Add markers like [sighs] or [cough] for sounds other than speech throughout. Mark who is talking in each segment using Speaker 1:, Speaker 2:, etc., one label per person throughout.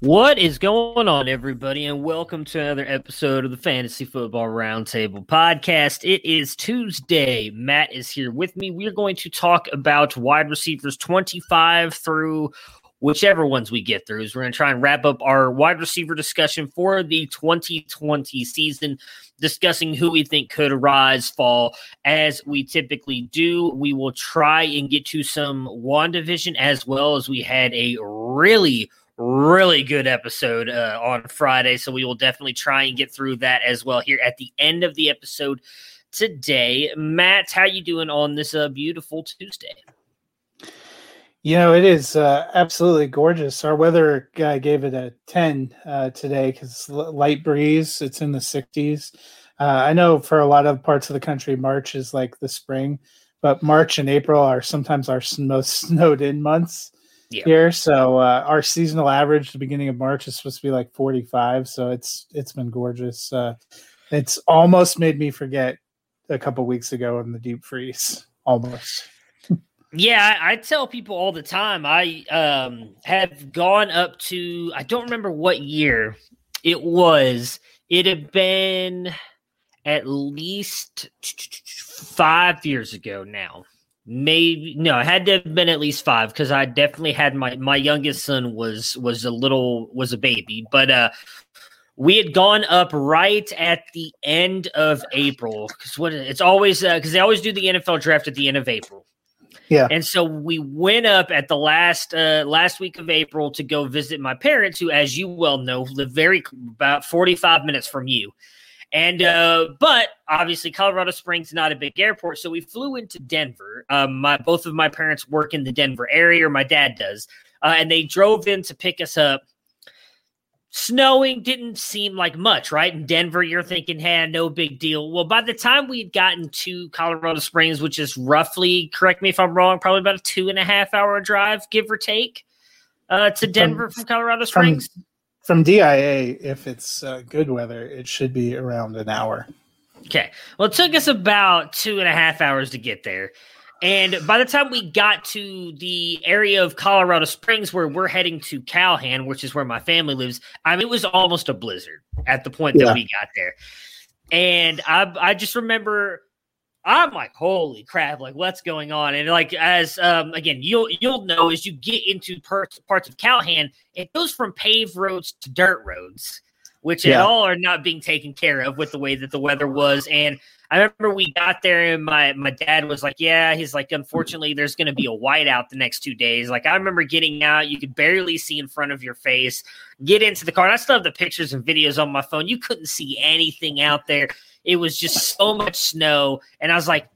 Speaker 1: What is going on, everybody, and welcome to another episode of the Fantasy Football Roundtable podcast. It is Tuesday. Matt is here with me. We are going to talk about wide receivers 25 through whichever ones we get through. We're going to try and wrap up our wide receiver discussion for the 2020 season, discussing who we think could rise, fall, as we typically do. We will try and get to some one division as well as we had a really really good episode uh, on Friday. So we will definitely try and get through that as well here at the end of the episode today. Matt, how you doing on this uh, beautiful Tuesday?
Speaker 2: You know, it is uh, absolutely gorgeous. Our weather guy gave it a 10 uh, today because light breeze, it's in the 60s. Uh, I know for a lot of parts of the country, March is like the spring, but March and April are sometimes our most [laughs] snowed in months
Speaker 1: Yeah.
Speaker 2: here. So uh, our seasonal average, the beginning of March, is supposed to be like 45. So it's it's been gorgeous. Uh, it's almost made me forget a couple weeks ago in the deep freeze. Almost.
Speaker 1: Yeah, I, I tell people all the time. I um, have gone up to I don't remember what year it was. It had been at least five years ago now. Maybe no, it had to have been at least five because I definitely had my my youngest son was was a little was a baby, but uh we had gone up right at the end of April because what it's always because they always do the NFL draft at the end of April.
Speaker 2: Yeah.
Speaker 1: And so we went up at the last uh, last week of April to go visit my parents, who, as you well know, live very about forty five minutes from you. And uh, but obviously Colorado Springs not a big airport, so we flew into Denver. Um, my both of my parents work in the Denver area, or my dad does, uh, and they drove in to pick us up. Snowing didn't seem like much, right? In Denver, you're thinking, hey, no big deal. Well, by the time we had gotten to Colorado Springs, which is roughly, correct me if I'm wrong, probably about a two and a half hour drive, give or take, uh, to Denver from, Colorado Springs.
Speaker 2: from DIA, if it's uh, good weather, it should be around an hour.
Speaker 1: Okay. Well, it took us about two and a half hours to get there. And by the time we got to the area of Colorado Springs where we're heading to Calhan, which is where my family lives, I mean, it was almost a blizzard at the point
Speaker 2: Yeah.
Speaker 1: that we got there. And I, I just remember I'm like, holy crap! Like, what's going on? And like, as um, again, you'll you'll know as you get into parts parts of Calhan, it goes from paved roads to dirt roads, which yeah. at all are not being taken care of with the way that the weather was. And I remember we got there, and my my dad was like, "Yeah," he's like, "Unfortunately, there's going to be a whiteout the next two days." Like, I remember getting out, you could barely see in front of your face. Get into the car, and I still have the pictures and videos on my phone. You couldn't see anything out there it was just so much snow, and I was like,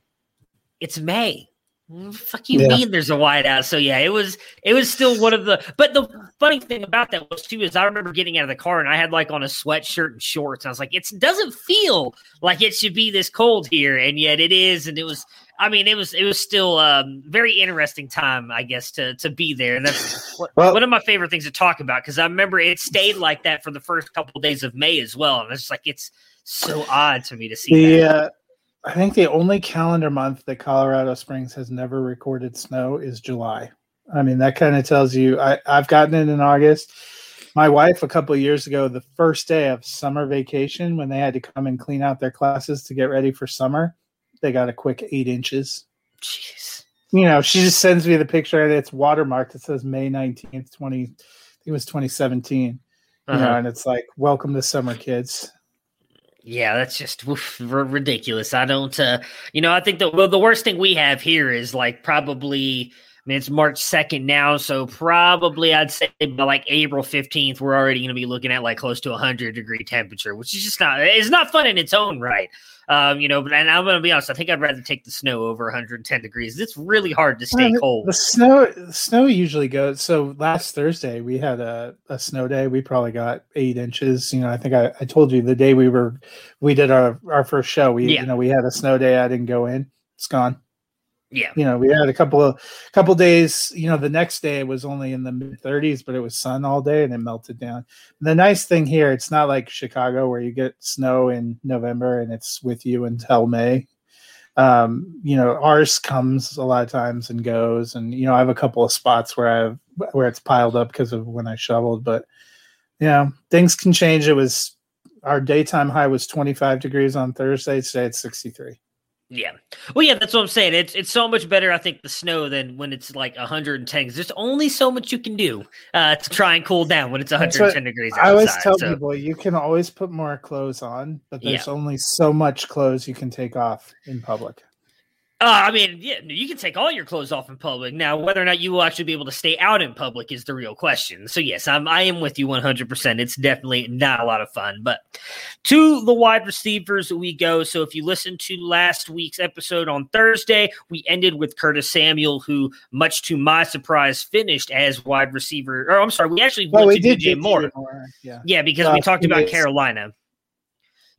Speaker 1: "It's May." Fuck you yeah. mean there's a whiteout? So yeah, it was it was still one of the but the funny thing about that was too is I remember getting out of the car and I had like on a sweatshirt and shorts. And I was like, it doesn't feel like it should be this cold here, and yet it is. And it was I mean, it was it was still um very interesting time, I guess, to to be there. And that's well, one of my favorite things to talk about because I remember it stayed like that for the first couple of days of May as well. And it's like it's so odd to me to see.
Speaker 2: The uh, I think the only calendar month that Colorado Springs has never recorded snow is July. I mean, that kind of tells you. I, I've gotten it in August. My wife, a couple years ago, the first day of summer vacation, when they had to come and clean out their classes to get ready for summer, they got a quick eight inches.
Speaker 1: Jeez.
Speaker 2: You know, she just sends me the picture and it's watermarked. It says May 19th, 20, I think it was 2017. Uh-huh. You know, and it's like, welcome to summer, kids.
Speaker 1: Yeah, that's just oof, r- ridiculous. I don't, uh, you know, I think the well, the worst thing we have here is like probably. I mean, it's March 2nd now, so probably I'd say by like April 15th, we're already going to be looking at like close to 100 degree temperature, which is just not, it's not fun in its own right. Um, you know, but and I'm going to be honest, I think I'd rather take the snow over 110 degrees. It's really hard to stay cold.
Speaker 2: The snow, the snow usually goes. So last Thursday we had a, a snow day. We probably got eight inches. You know, I think I, I told you the day we were, we did our our first show. We yeah. you know we had a snow day. I didn't go in. It's gone.
Speaker 1: Yeah.
Speaker 2: You know, we had a couple of couple days, you know, the next day was only in the mid 30s, but it was sun all day and it melted down. And the nice thing here, it's not like Chicago where you get snow in November and it's with you until May. Um, you know, ours comes a lot of times and goes and you know, I have a couple of spots where I've where it's piled up because of when I shoveled, but you know, things can change. It was our daytime high was 25 degrees on Thursday, today it's 63.
Speaker 1: Yeah. Well, yeah, that's what I'm saying. It's it's so much better, I think, the snow than when it's like 110. There's only so much you can do uh, to try and cool down when it's 110 degrees. Outside,
Speaker 2: I always tell so. people you can always put more clothes on, but there's yeah. only so much clothes you can take off in public.
Speaker 1: Uh, I mean, yeah, you can take all your clothes off in public. Now, whether or not you will actually be able to stay out in public is the real question. So, yes, I'm I am with you 100. percent It's definitely not a lot of fun. But to the wide receivers we go. So, if you listen to last week's episode on Thursday, we ended with Curtis Samuel, who, much to my surprise, finished as wide receiver. Or I'm sorry, we actually
Speaker 2: well,
Speaker 1: went
Speaker 2: we
Speaker 1: to DJ Moore. Moore. Yeah, yeah, because uh, we talked about Carolina.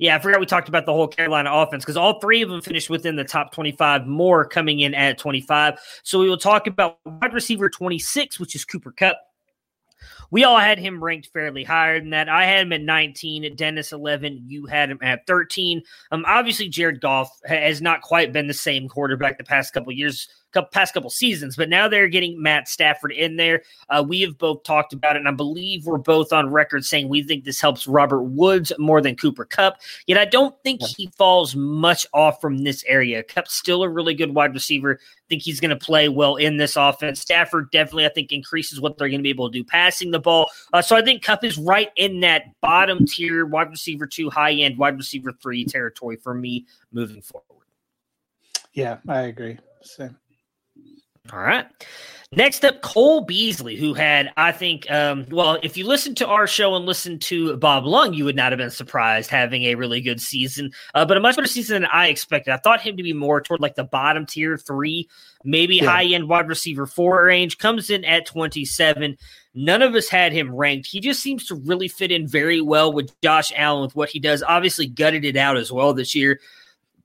Speaker 1: Yeah, I forgot we talked about the whole Carolina offense because all three of them finished within the top 25, Moore coming in at 25. So we will talk about wide receiver 26, which is Cooper Kupp. We all had him ranked fairly higher than that. I had him at 19, Dennis 11. You had him at 13. Um, obviously, Jared Goff has not quite been the same quarterback the past couple years couple, past couple seasons, but now they're getting Matt Stafford in there. Uh, we have both talked about it, and I believe we're both on record saying we think this helps Robert Woods more than Cooper Kupp. Yet I don't think he falls much off from this area. Kupp's still a really good wide receiver. I think he's going to play well in this offense. Stafford definitely, I think, increases what they're going to be able to do passing the ball. Uh, so I think Kupp is right in that bottom tier wide receiver two, high end wide receiver three territory for me moving forward.
Speaker 2: Yeah, I agree. Same.
Speaker 1: All right. Next up, Cole Beasley, who had, I think, um, well, if you listen to our show and listen to Bob Lung, you would not have been surprised having a really good season, uh, but a much better season than I expected. I thought him to be more toward like the bottom tier three, maybe yeah. high end wide receiver four range. Comes in at 27. None of us had him ranked. He just seems to really fit in very well with Josh Allen with what he does. Obviously, gutted it out as well this year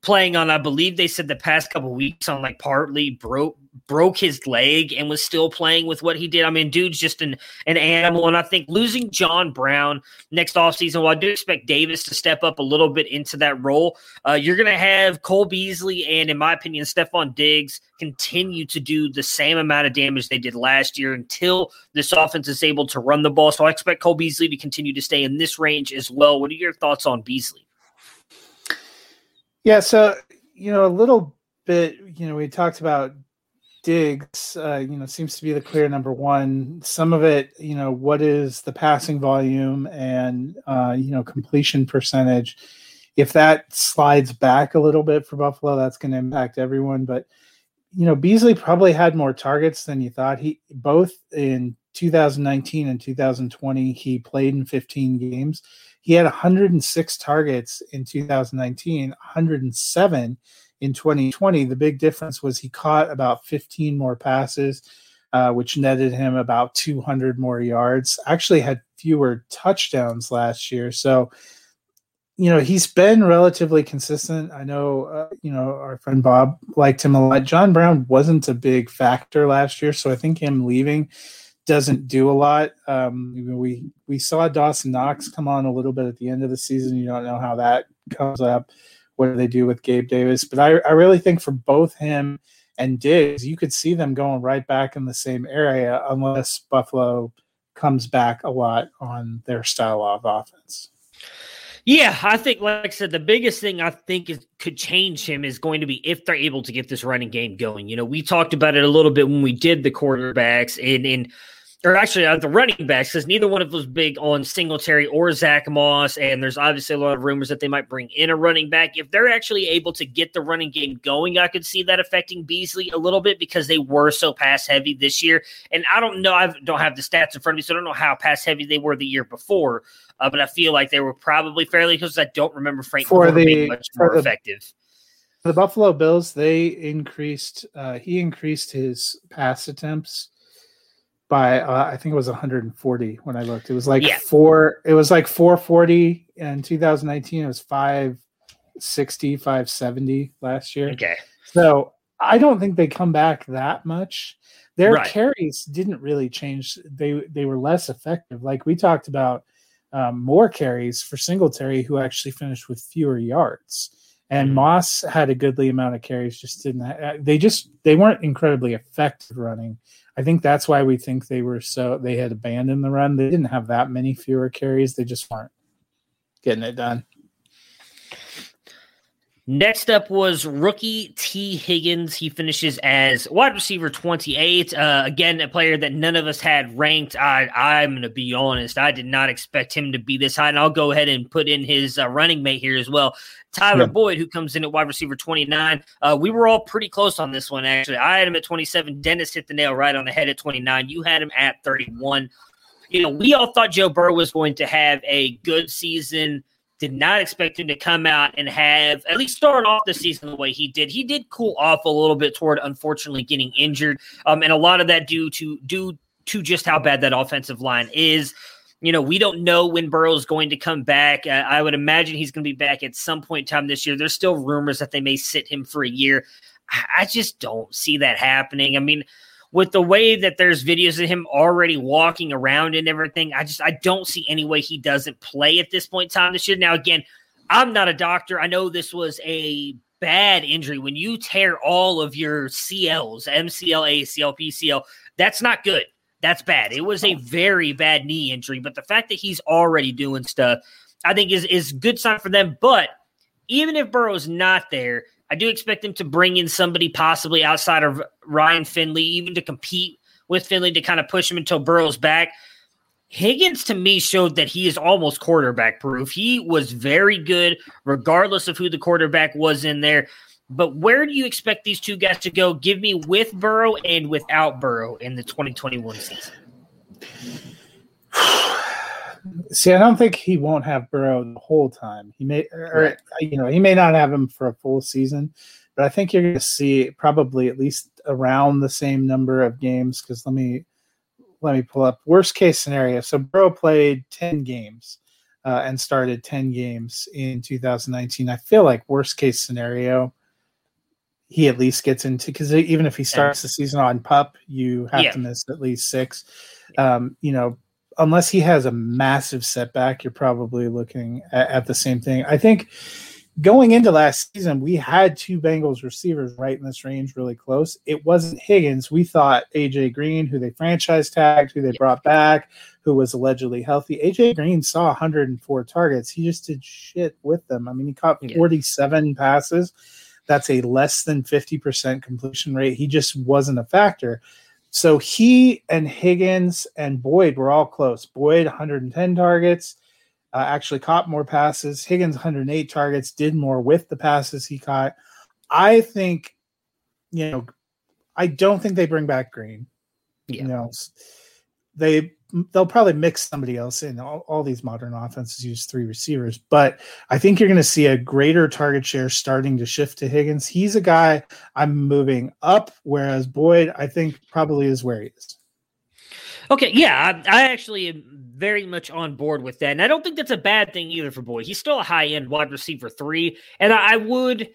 Speaker 1: playing on I believe they said the past couple weeks on like partly broke broke his leg and was still playing with what he did. I mean, dude's just an an animal. And I think losing John Brown next offseason, while I do expect Davis to step up a little bit into that role, uh, you're gonna have Cole Beasley and in my opinion, Stefon Diggs continue to do the same amount of damage they did last year until this offense is able to run the ball. So I expect Cole Beasley to continue to stay in this range as well. What are your thoughts on Beasley?
Speaker 2: Yeah, so you know, a little bit, you know, we talked about Diggs, uh, you know, seems to be the clear number one. Some of it, you know, what is the passing volume and, uh, you know, completion percentage? If that slides back a little bit for Buffalo, that's going to impact everyone. But, you know, Beasley probably had more targets than you thought. He both in 2019 and 2020, he played in 15 games. He had 106 targets in 2019, 107 in 2020. The big difference was he caught about 15 more passes, uh, which netted him about 200 more yards. Actually, had fewer touchdowns last year. So, you know, he's been relatively consistent. I know, uh, you know, our friend Bob liked him a lot. John Brown wasn't a big factor last year. So I think him leaving doesn't do a lot. Um, we we saw Dawson Knox come on a little bit at the end of the season. You don't know how that comes up what do they do with Gabe Davis? But I, I really think for both him and Diggs, you could see them going right back in the same area unless Buffalo comes back a lot on their style of offense.
Speaker 1: Yeah, I think, like I said, the biggest thing I think is could change him is going to be if they're able to get this running game going. You know, we talked about it a little bit when we did the quarterbacks, and and or actually uh, the running backs, because neither one of those big on Singletary or Zach Moss, and there's obviously a lot of rumors that they might bring in a running back. If they're actually able to get the running game going, I could see that affecting Beasley a little bit because they were so pass heavy this year. And I don't know, I don't have the stats in front of me, so I don't know how pass heavy they were the year before. Uh, but I feel like they were probably fairly because I don't remember Frank
Speaker 2: for the, being
Speaker 1: much more
Speaker 2: the,
Speaker 1: effective.
Speaker 2: The Buffalo Bills, they increased. Uh, he increased his pass attempts by uh, I think it was 140 when I looked. It was like yeah. four. It was like 440 in 2019. It was 560, 570 last year.
Speaker 1: Okay.
Speaker 2: So I don't think they come back that much. Their right. carries didn't really change. They they were less effective. Like we talked about, um, more carries for Singletary, who actually finished with fewer yards. And mm-hmm. Moss had a goodly amount of carries. Just didn't. Have, they just they weren't incredibly effective running. I think that's why we think they were so they had abandoned the run. They didn't have that many fewer carries. They just weren't getting it done.
Speaker 1: Next up was rookie Tee Higgins. He finishes as wide receiver 28. Uh, again, a player that none of us had ranked. I, I'm going to be honest. I did not expect him to be this high. And I'll go ahead and put in his uh, running mate here as well. Tyler yeah. Boyd, who comes in at wide receiver 29. Uh, we were all pretty close on this one, actually. I had him at 27. Dennis hit the nail right on the head at 29. You had him at 31. You know, we all thought Joe Burrow was going to have a good season. Did not expect him to come out and have at least start off the season the way he did. He did cool off a little bit toward unfortunately getting injured, um, and a lot of that due to due to just how bad that offensive line is. You know, we don't know when Burrow's going to come back. Uh, I would imagine he's going to be back at some point in time this year. There's still rumors that they may sit him for a year. I just don't see that happening. I mean, with the way that there's videos of him already walking around and everything, I just I don't see any way he doesn't play at this point in time this year. Now, again, I'm not a doctor. I know this was a bad injury. When you tear all of your CLs, MCL, ACL, PCL, that's not good. That's bad. It was a very bad knee injury, but the fact that he's already doing stuff, I think is is good sign for them. But even if Burrow's not there, I do expect them to bring in somebody possibly outside of Ryan Finley, even to compete with Finley to kind of push him until Burrow's back. Higgins to me showed that he is almost quarterback proof. He was very good, regardless of who the quarterback was in there. But where do you expect these two guys to go? Give me with Burrow and without Burrow in the 2021 season.
Speaker 2: See, I don't think he won't have Burrow the whole time. He may, or you know, he may not have him for a full season, but I think you're going to see probably at least around the same number of games. Because let me let me pull up worst case scenario. So Burrow played ten games uh, and started ten games in 2019. I feel like worst case scenario, he at least gets into because even if he starts the season on pup, you have yeah. to miss at least six. Um, you know, unless he has a massive setback, you're probably looking at, at, the same thing. I think going into last season, we had two Bengals receivers right in this range, really close. It wasn't Higgins. We thought AJ Green, who they franchise tagged, who they brought back, who was allegedly healthy. AJ Green saw 104 targets. He just did shit with them. I mean, he caught 47 yeah. passes that's a less than 50% completion rate. He just wasn't a factor. So he and Higgins and Boyd were all close. Boyd 110 targets, uh, actually caught more passes. Higgins 108 targets, did more with the passes he caught. I think, you know, I don't think they bring back Green.
Speaker 1: Yeah.
Speaker 2: You know, they they'll probably mix somebody else in. All, all these modern offenses use three receivers, but I think you're going to see a greater target share starting to shift to Higgins. He's a guy I'm moving up, whereas Boyd, I think, probably is where he is.
Speaker 1: Okay, yeah, I, I, actually am very much on board with that, and I don't think that's a bad thing either for Boyd. He's still a high end wide receiver three, and I, I would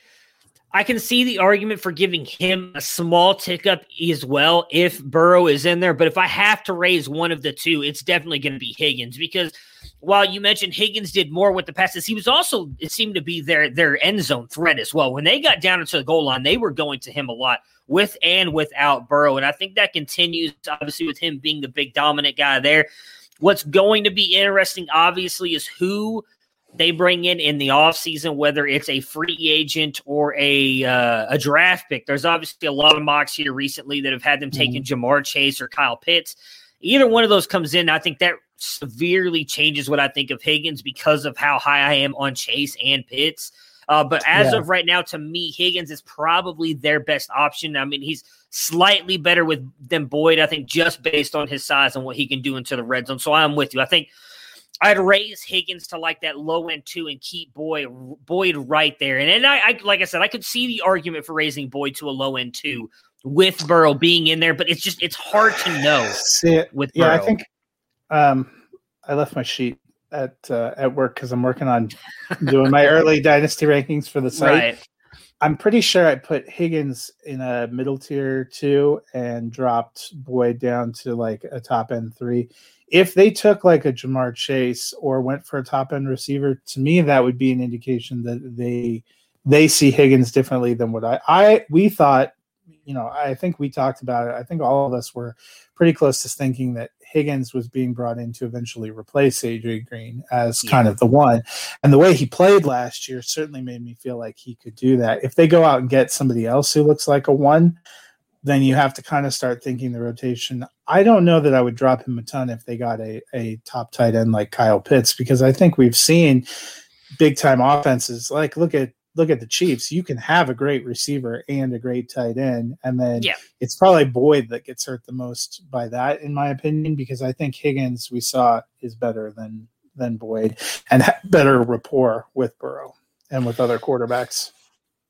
Speaker 1: I can see the argument for giving him a small tick up as well if Burrow is in there. But if I have to raise one of the two, it's definitely going to be Higgins because while you mentioned Higgins did more with the passes, he was also it seemed to be their their end zone threat as well. When they got down into the goal line, they were going to him a lot with and without Burrow, and I think that continues obviously with him being the big dominant guy there. What's going to be interesting, obviously, is who they bring in in the offseason, whether it's a free agent or a uh, a draft pick. There's obviously a lot of mocks here recently that have had them taking mm-hmm. Ja'Marr Chase or Kyle Pitts. Either one of those comes in, I think that severely changes what I think of Higgins because of how high I am on Chase and Pitts. Uh, but as yeah. of right now, to me, Higgins is probably their best option. I mean, he's slightly better with than Boyd, I think, just based on his size and what he can do into the red zone. So I'm with you. I think I'd raise Higgins to like that low end two and keep Boyd Boyd right there. And and I, I like I said, I could see the argument for raising Boyd to a low end two with Burrow being in there, but it's just it's hard to know.
Speaker 2: See it with yeah, Burrow. I think um, I left my sheet at uh, at work because I'm working on doing my early [laughs] dynasty rankings for the site. Right. I'm pretty sure I put Higgins in a middle tier two and dropped Boyd down to like a top end three if they took like a Ja'Marr Chase or went for a top end receiver, to me that would be an indication that they they see Higgins differently than what I I we thought. You know, I think we talked about it. I think all of us were pretty close to thinking that Higgins was being brought in to eventually replace AJ Green as yeah. kind of the one. And the way he played last year certainly made me feel like he could do that. If they go out and get somebody else who looks like a one, then you have to kind of start thinking the rotation. I don't know that I would drop him a ton if they got a, a top tight end like Kyle Pitts because I think we've seen big time offenses like look at look at the Chiefs. You can have a great receiver and a great tight end, and then yeah. it's probably Boyd that gets hurt the most by that, in my opinion, because I think Higgins we saw is better than than Boyd and better rapport with Burrow and with other quarterbacks.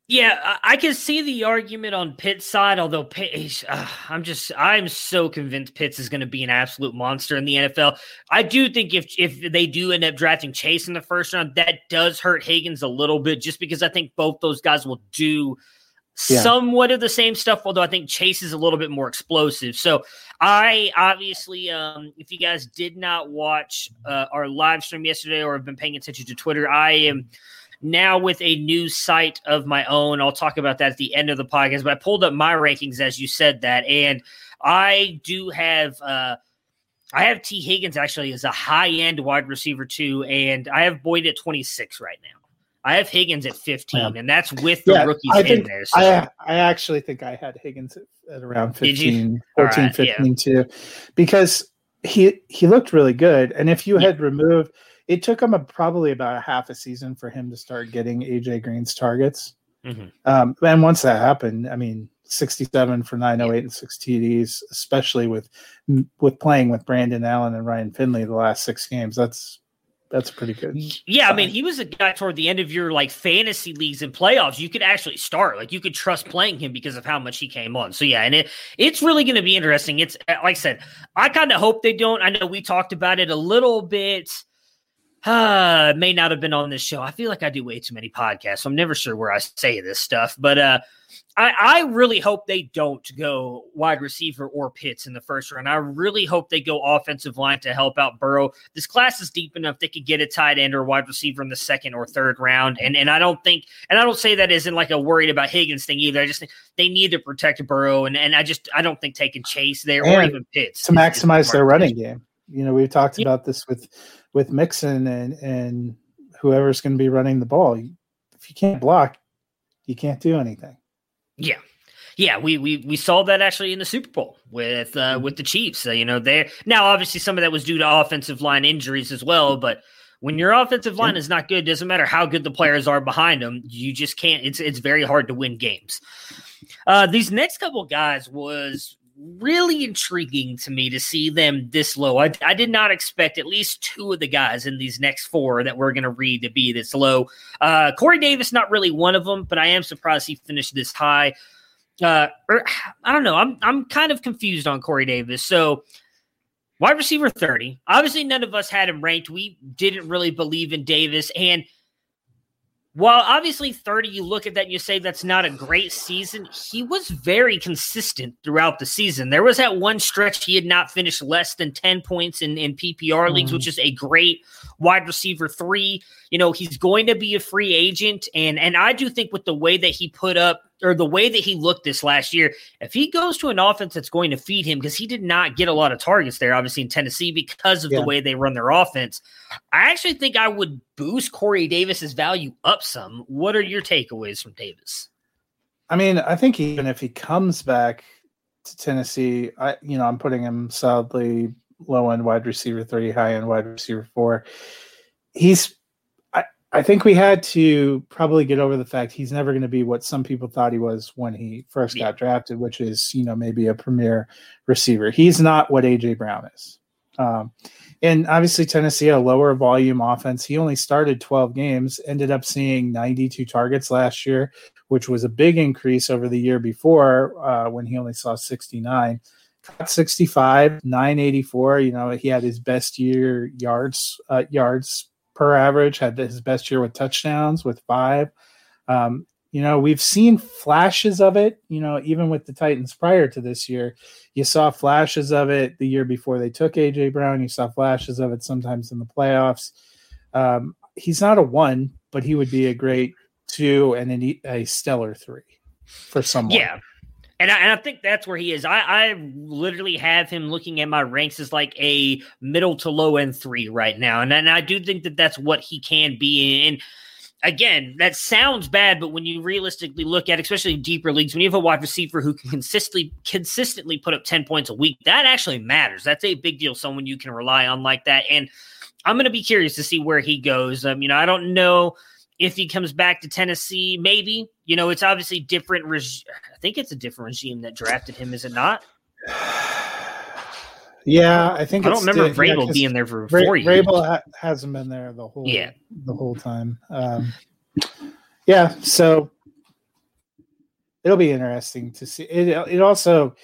Speaker 1: Yeah, I can see the argument on Pitt's side, although Pitt, uh, I'm just I'm so convinced Pitts is going to be an absolute monster in the NFL. I do think if if they do end up drafting Chase in the first round, that does hurt Higgins a little bit, just because I think both those guys will do yeah. somewhat of the same stuff. Although I think Chase is a little bit more explosive. So I obviously, um, if you guys did not watch uh, our live stream yesterday or have been paying attention to Twitter, I am now with a new site of my own. I'll talk about that at the end of the podcast. But I pulled up my rankings as you said that, and I do have uh, I have Tee Higgins actually as a high end wide receiver too, and I have Boyd at twenty six right now. I have Higgins at 15, yeah. and that's with the yeah, rookies I in there. So.
Speaker 2: I, I actually think I had Higgins at, at around 15, 14, right, 15 yeah. too, because he he looked really good. And if you had removed it took him a, probably about a half a season for him to start getting AJ Green's targets. Mm-hmm. Um, and once that happened, I mean, 67 for 908 and six TDs, especially with with playing with Brandon Allen and Ryan Finley the last six games. That's that's pretty good.
Speaker 1: Yeah, I mean, he was a guy toward the end of your like fantasy leagues and playoffs. You could actually start, like, you could trust playing him because of how much he came on. So yeah, and it it's really going to be interesting. It's like I said, I kind of hope they don't. I know we talked about it a little bit uh, may not have been on this show. I feel like I do way too many podcasts, so I'm never sure where I say this stuff. But uh, I, I really hope they don't go wide receiver or Pitts in the first round. I really hope they go offensive line to help out Burrow. This class is deep enough they could get a tight end or wide receiver in the second or third round. And and I don't think and I don't say that isn't like a worried about Higgins thing either. I just think they need to protect Burrow and, and I just I don't think taking Chase there and or even Pitts
Speaker 2: to maximize their running game. You know, we've talked yeah. about this with with Mixon and and whoever's going to be running the ball. If you can't block, you can't do anything.
Speaker 1: Yeah. Yeah, we, we we saw that actually in the Super Bowl with uh, with the Chiefs. Uh, you know, they now obviously some of that was due to offensive line injuries as well. But when your offensive line is not good, doesn't matter how good the players are behind them, you just can't. It's it's very hard to win games. Uh, these next couple guys was really intriguing to me to see them this low. I, I did not expect at least two of the guys in these next four that we're going to read to be this low. Uh, Corey Davis, not really one of them, but I am surprised he finished this high. Uh, or, er, I don't know. I'm I'm kind of confused on Corey Davis. So wide receiver 30. Obviously, none of us had him ranked. We didn't really believe in Davis. And while obviously 30, you look at that and you say that's not a great season, he was very consistent throughout the season. There was that one stretch he had not finished less than 10 points in, in PPR leagues, mm. which is a great wide receiver three. You know, he's going to be a free agent. And and I do think with the way that he put up or the way that he looked this last year, if he goes to an offense that's going to feed him, because he did not get a lot of targets there, obviously in Tennessee, because of yeah. the way they run their offense, I actually think I would boost Corey Davis's value up some. What are your takeaways from Davis?
Speaker 2: I mean, I think even if he comes back to Tennessee, I you know, I'm putting him solidly low end wide receiver three, high end wide receiver four. He's I think we had to probably get over the fact he's never going to be what some people thought he was when he first got drafted, which is, you know, maybe a premier receiver. He's not what AJ Brown is. Um, and obviously, Tennessee, a lower volume offense. He only started 12 games, ended up seeing 92 targets last year, which was a big increase over the year before uh, when he only saw 69. Got 65, 984. You know, he had his best year yards, uh, yards per average, had his best year with touchdowns with five. Um, you know, we've seen flashes of it, you know, even with the Titans prior to this year. You saw flashes of it the year before they took AJ Brown. You saw flashes of it sometimes in the playoffs. Um, he's not a one, but he would be a great two and a, a stellar three for someone.
Speaker 1: Yeah. And I, and I think that's where he is. I, I literally have him looking at my ranks as like a middle to low end three right now. And, and I do think that that's what he can be. And again, that sounds bad, but when you realistically look at, especially deeper leagues, when you have a wide receiver who can consistently consistently put up 10 points a week, that actually matters. That's a big deal. Someone you can rely on like that. And I'm going to be curious to see where he goes. Um, you know, I don't know if he comes back to Tennessee, maybe. You know, it's obviously different. Reg- I think it's a different regime that drafted him, is it not? [sighs]
Speaker 2: Yeah, I think
Speaker 1: I don't remember the, Vrabel yeah, being there for
Speaker 2: four
Speaker 1: years.
Speaker 2: Vrabel ha- hasn't been there the whole
Speaker 1: yeah
Speaker 2: the whole time. Um, yeah, so it'll be interesting to see. It it also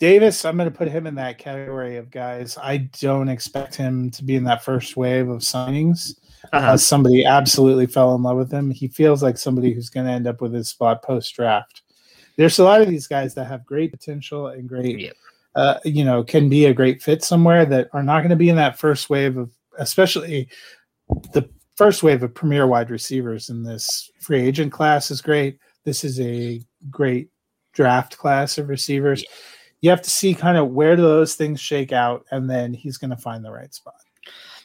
Speaker 2: Davis. I'm going to put him in that category of guys. I don't expect him to be in that first wave of signings uh-huh. uh, somebody absolutely fell in love with him. He feels like somebody who's going to end up with his spot post draft. There's a lot of these guys that have great potential and great, yep. uh, you know, can be a great fit somewhere that are not going to be in that first wave of, especially the first wave of premier wide receivers in this free agent class is great. This is a great draft class of receivers. Yeah. You have to see kind of where do those things shake out, and then he's going to find the right spot.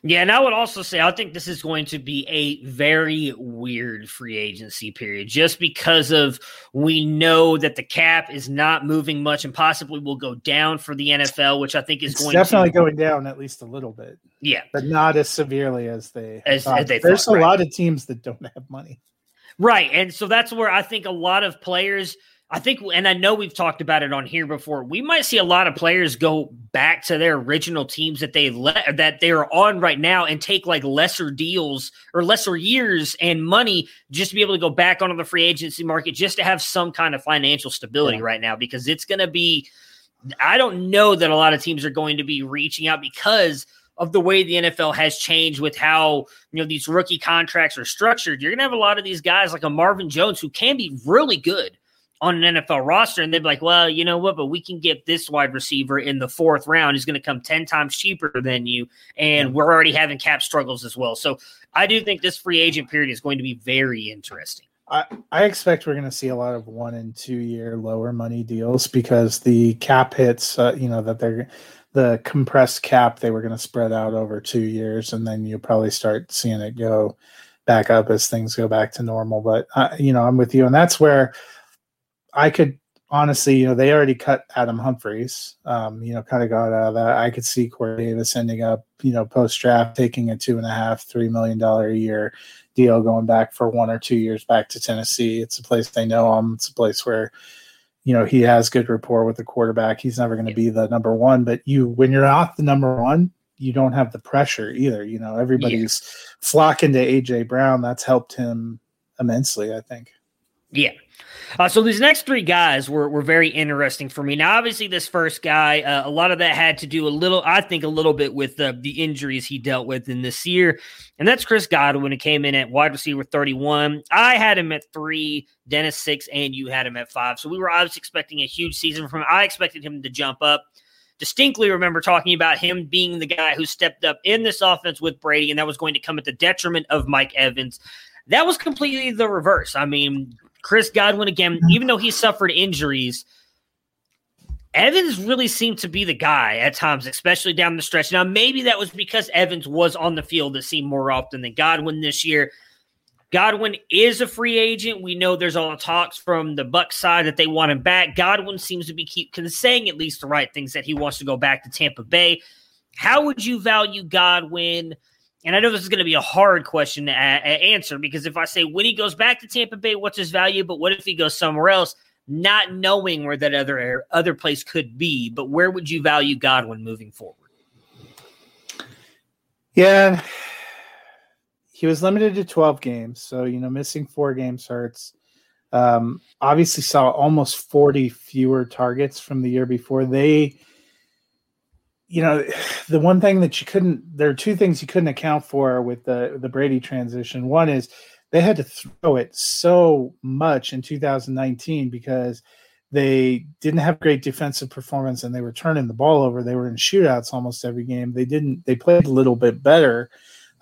Speaker 1: Yeah, and I would also say I think this is going to be a very weird free agency period just because of we know that the cap is not moving much and possibly will go down for the NFL, which I think is
Speaker 2: it's
Speaker 1: going
Speaker 2: definitely
Speaker 1: to,
Speaker 2: going down at least a little bit.
Speaker 1: Yeah.
Speaker 2: But not as severely as they
Speaker 1: as, as they
Speaker 2: There's
Speaker 1: thought,
Speaker 2: a
Speaker 1: right.
Speaker 2: lot of teams that don't have money.
Speaker 1: Right. And so that's where I think a lot of players – I think, and I know we've talked about it on here before. We might see a lot of players go back to their original teams that they let that they are on right now and take like lesser deals or lesser years and money just to be able to go back onto the free agency market just to have some kind of financial stability yeah. right now because it's going to be. I don't know that a lot of teams are going to be reaching out because of the way the NFL has changed with how you know these rookie contracts are structured. You're going to have a lot of these guys like a Marvin Jones who can be really good on an NFL roster, and they'd be like, well, you know what, but we can get this wide receiver in the fourth round. He's going to come 10 times cheaper than you, and we're already having cap struggles as well. So I do think this free agent period is going to be very interesting.
Speaker 2: I, I expect we're going to see a lot of one and two year lower money deals because the cap hits, uh, you know, that they're the compressed cap they were going to spread out over two years, and then you'll probably start seeing it go back up as things go back to normal. But uh, you know, I'm with you, and that's where I could honestly, you know, they already cut Adam Humphries. Um, you know, kind of got out of that. I could see Corey Davis ending up, you know, post draft taking a two and a half, three million dollar a year deal, going back for one or two years back to Tennessee. It's a place they know him. It's a place where you know he has good rapport with the quarterback. He's never going to be the number one, but you when you're not the number one, you don't have the pressure either. You know, everybody's yeah. flocking to AJ Brown. That's helped him immensely, I think.
Speaker 1: Yeah. Uh, so these next three guys were, were very interesting for me. Now, obviously, this first guy, uh, a lot of that had to do a little, I think, a little bit with uh, the injuries he dealt with in this year, and that's Chris Godwin, who came in at wide receiver 31. I had him at three, Dennis six, and you had him at five. So we were obviously expecting a huge season from him. I expected him to jump up distinctly remember talking about him being the guy who stepped up in this offense with Brady, and that was going to come at the detriment of Mike Evans. That was completely the reverse. I mean, Chris Godwin, again, mm-hmm. even though he suffered injuries, Evans really seemed to be the guy at times, especially down the stretch. Now, maybe that was because Evans was on the field it seemed more often than Godwin this year. Godwin is a free agent. We know there's all the talks from the Buck side that they want him back. Godwin seems to be keep saying at least the right things that he wants to go back to Tampa Bay. How would you value Godwin? And I know this is going to be a hard question to a- answer because if I say when he goes back to Tampa Bay, what's his value? But what if he goes somewhere else, not knowing where that other other place could be? But where would you value Godwin moving forward?
Speaker 2: Yeah, he was limited to 12 games, so you know, missing four games hurts. Um, obviously, saw almost 40 fewer targets from the year before. They, you know, the one thing that you couldn't, there are two things you couldn't account for with the the Brady transition. One is they had to throw it so much in 2019 because they didn't have great defensive performance and they were turning the ball over. They were in shootouts almost every game. They didn't. They played a little bit better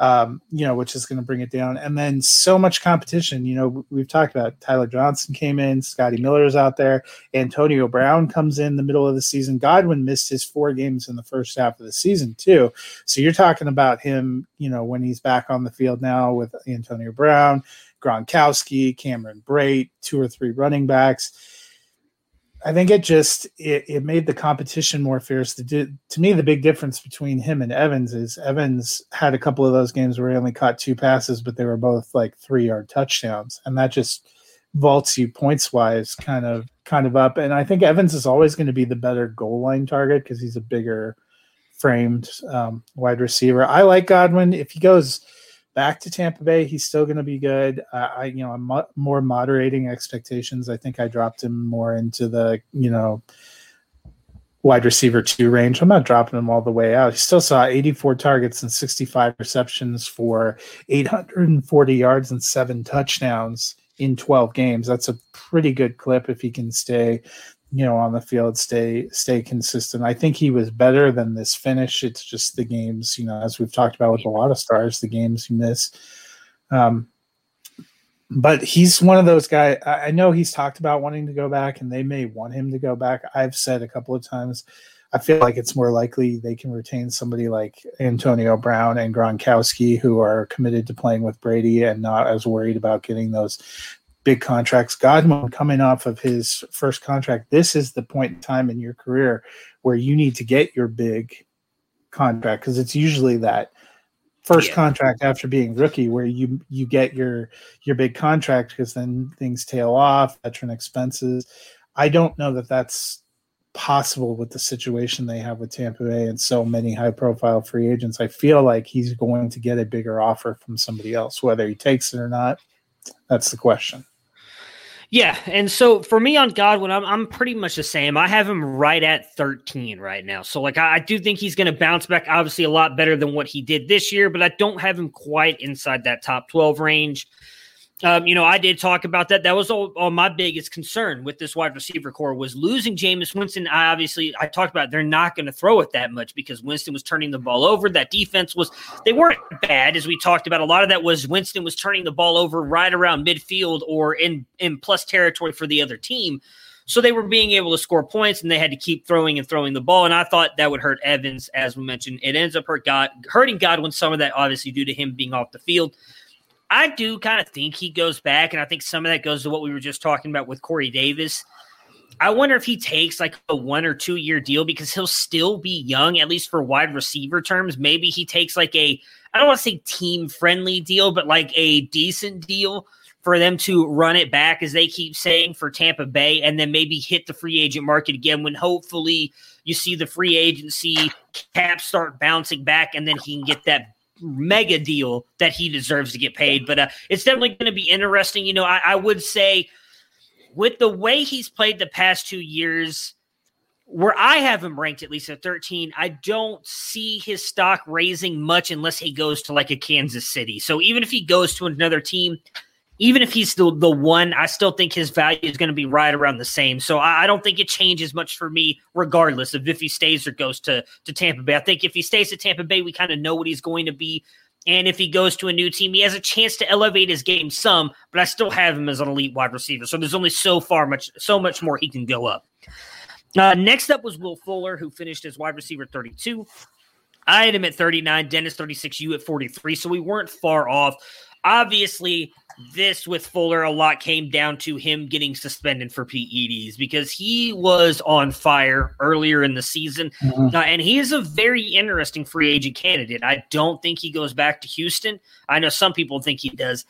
Speaker 2: um, you know, which is going to bring it down. And then so much competition. You know, we've talked about Tyler Johnson came in, Scotty Miller's out there, Antonio Brown comes in the middle of the season. Godwin missed his four games in the first half of the season too. So you're talking about him, you know, when he's back on the field now with Antonio Brown, Gronkowski, Cameron Brate, two or three running backs I think it just it, it made the competition more fierce. The, to me, the big difference between him and Evans is Evans had a couple of those games where he only caught two passes, but they were both like three yard touchdowns, and that just vaults you points wise, kind of kind of up. And I think Evans is always going to be the better goal line target because he's a bigger framed um, wide receiver. I like Godwin if he goes back to Tampa Bay, he's still going to be good. Uh, I, you know, I'm mo- more moderating expectations. I think I dropped him more into the, you know, wide receiver two range. I'm not dropping him all the way out. He still saw 84 targets and 65 receptions for 840 yards and seven touchdowns in 12 games. That's a pretty good clip if he can stay you know on the field stay stay consistent. I think he was better than this finish. It's just the games you know as we've talked about with a lot of stars the games you miss um but he's one of those guys i know he's talked about wanting to go back and they may want him to go back. I've said a couple of times i feel like it's more likely they can retain somebody like antonio brown and gronkowski who are committed to playing with brady and not as worried about getting those big contracts. Godwin coming off of his first contract, this is the point in time in your career where you need to get your big contract because it's usually that first yeah. contract after being rookie where you you get your your big contract because then things tail off veteran expenses i don't know that that's possible with the situation they have with tampa bay and so many high profile free agents i feel like he's going to get a bigger offer from somebody else whether he takes it or not that's the question
Speaker 1: yeah, and so for me on Godwin, I'm I'm pretty much the same. I have him right at 13 right now. So like I, I do think he's going to bounce back, obviously a lot better than what he did this year, but I don't have him quite inside that top 12 range. Um, you know, I did talk about that. That was all, all, my biggest concern with this wide receiver corps was losing Jameis Winston. I obviously I talked about they're not going to throw it that much because Winston was turning the ball over. That defense was they weren't bad as we talked about. A lot of that was Winston was turning the ball over right around midfield or in in plus territory for the other team. So they were being able to score points and they had to keep throwing and throwing the ball. And I thought that would hurt Evans, as we mentioned. It ends up hurt God, hurting Godwin some of that, obviously, due to him being off the field. I do kind of think he goes back, and I think some of that goes to what we were just talking about with Corey Davis. I wonder if he takes like a one or two year deal because he'll still be young, at least for wide receiver terms. Maybe he takes like a, I don't want to say team friendly deal, but like a decent deal for them to run it back, as they keep saying, for Tampa Bay, and then maybe hit the free agent market again when hopefully you see the free agency cap start bouncing back, and then he can get that mega deal that he deserves to get paid. But uh, it's definitely going to be interesting. You know, I, I would say with the way he's played the past two years, where I have him ranked at least at 13, I don't see his stock raising much unless he goes to like a Kansas City. So even if he goes to another team, even if he's the, the one, I still think his value is going to be right around the same. So I, I, don't think it changes much for me, regardless of if he stays or goes to, to Tampa Bay. I think if he stays at Tampa Bay, we kind of know what he's going to be. And if he goes to a new team, he has a chance to elevate his game some, but I still have him as an elite wide receiver. So there's only so far much, so much more he can go up. Uh, next up was Will Fuller, who finished as wide receiver 32. I had him at 39, Dennis 36, you at 43. So we weren't far off. Obviously, this with Fuller a lot came down to him getting suspended for PEDs because he was on fire earlier in the season. Mm-hmm. Uh, and he is a very interesting free agent candidate. I don't think he goes back to Houston. I know some people think he does.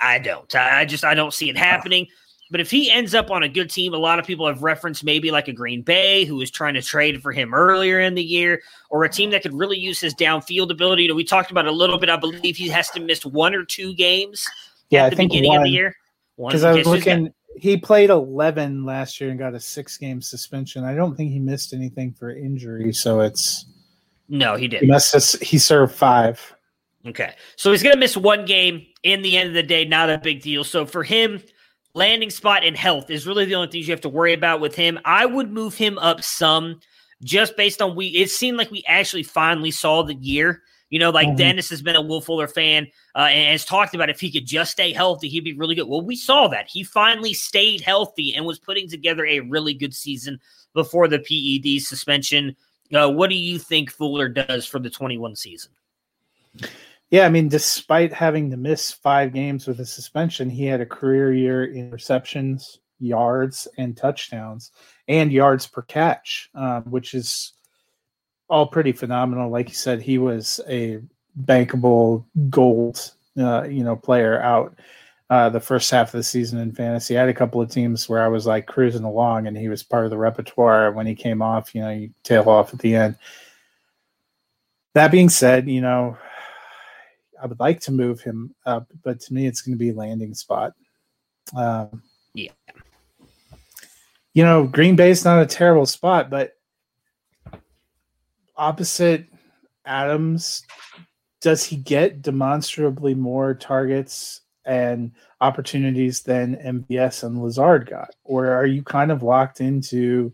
Speaker 1: I don't. I just I don't see it happening. But if he ends up on a good team, a lot of people have referenced maybe like a Green Bay who was trying to trade for him earlier in the year, or a team that could really use his downfield ability. We talked about a little bit. I believe he has to miss one or two games
Speaker 2: yeah, at the beginning one, of the year? Because I was looking, he played 11 last year and got a six game suspension. I don't think he missed anything for injury, so it's
Speaker 1: no, he didn't.
Speaker 2: He must he served five.
Speaker 1: Okay, so he's gonna miss one game. In the end of the day, not a big deal. So for him, landing spot and health is really the only things you have to worry about with him. I would move him up some, just based on we. It seemed like we actually finally saw the year you know, like mm-hmm. Dennis has been a Will Fuller fan uh, and has talked about if he could just stay healthy, he'd be really good. Well, we saw that. He finally stayed healthy and was putting together a really good season before the PED suspension. Uh, what do you think Fuller does for the 21 season?
Speaker 2: Yeah, I mean, despite having to miss five games with a suspension, he had a career year in receptions, yards, and touchdowns, and yards per catch, um, which is all pretty phenomenal. Like you said, he was a bankable gold, uh, you know, player out uh, the first half of the season in fantasy. I had a couple of teams where I was like cruising along, and he was part of the repertoire. When he came off, you know, you tail off at the end. That being said, you know, I would like to move him up, but to me, it's going to be landing spot. Um,
Speaker 1: yeah.
Speaker 2: You know, Green Bay's not a terrible spot, but opposite Adams, does he get demonstrably more targets and opportunities than MVS and Lazard got? Or are you kind of locked into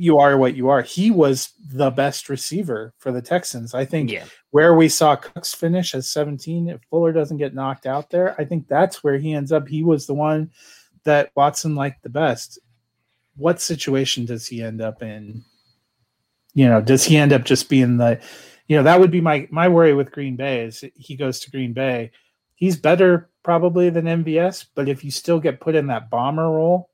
Speaker 2: you are what you are? He was the best receiver for the Texans. I think yeah. where we saw Cooks finish at 17, if Fuller doesn't get knocked out there, I think that's where he ends up. He was the one that Watson liked the best. What situation does he end up in you know, does he end up just being the, you know, that would be my my worry with Green Bay is he goes to Green Bay, he's better probably than MVS, but if you still get put in that bomber role,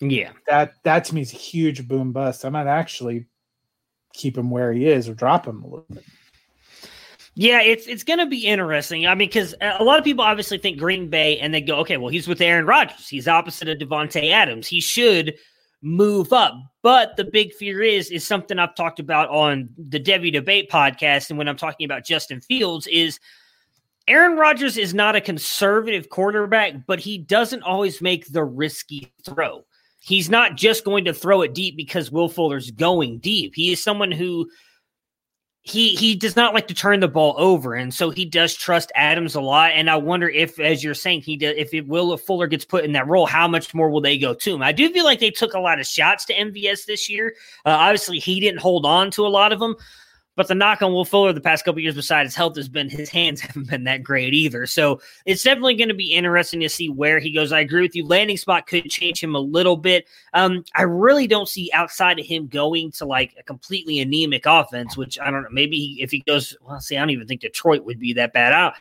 Speaker 1: yeah,
Speaker 2: that that to me is a huge boom bust. I might actually keep him where he is or drop him a little bit.
Speaker 1: Yeah, it's it's going to be interesting. I mean, because a lot of people obviously think Green Bay and they go, okay, well, he's with Aaron Rodgers. He's opposite of Davante Adams. He should move up. But the big fear is is something I've talked about on the Debbie Debate podcast, and when I'm talking about Justin Fields is. Aaron Rodgers is not a conservative quarterback, but he doesn't always make the risky throw. He's not just going to throw it deep because Will Fuller's going deep. He is someone who he he does not like to turn the ball over, and so he does trust Adams a lot. And I wonder if, as you're saying, he does, if it will Fuller gets put in that role, how much more will they go to him? I do feel like they took a lot of shots to MVS this year. Uh, obviously, he didn't hold on to a lot of them, but the knock on Will Fuller the past couple years, besides his health, has been his hands [laughs] haven't been that great either. So it's definitely going to be interesting to see where he goes. I agree with you. Landing spot could change him a little bit. Um, I really don't see outside of him going to like a completely anemic offense, which I don't know. Maybe if he goes, well, see, I don't even think Detroit would be that bad. I,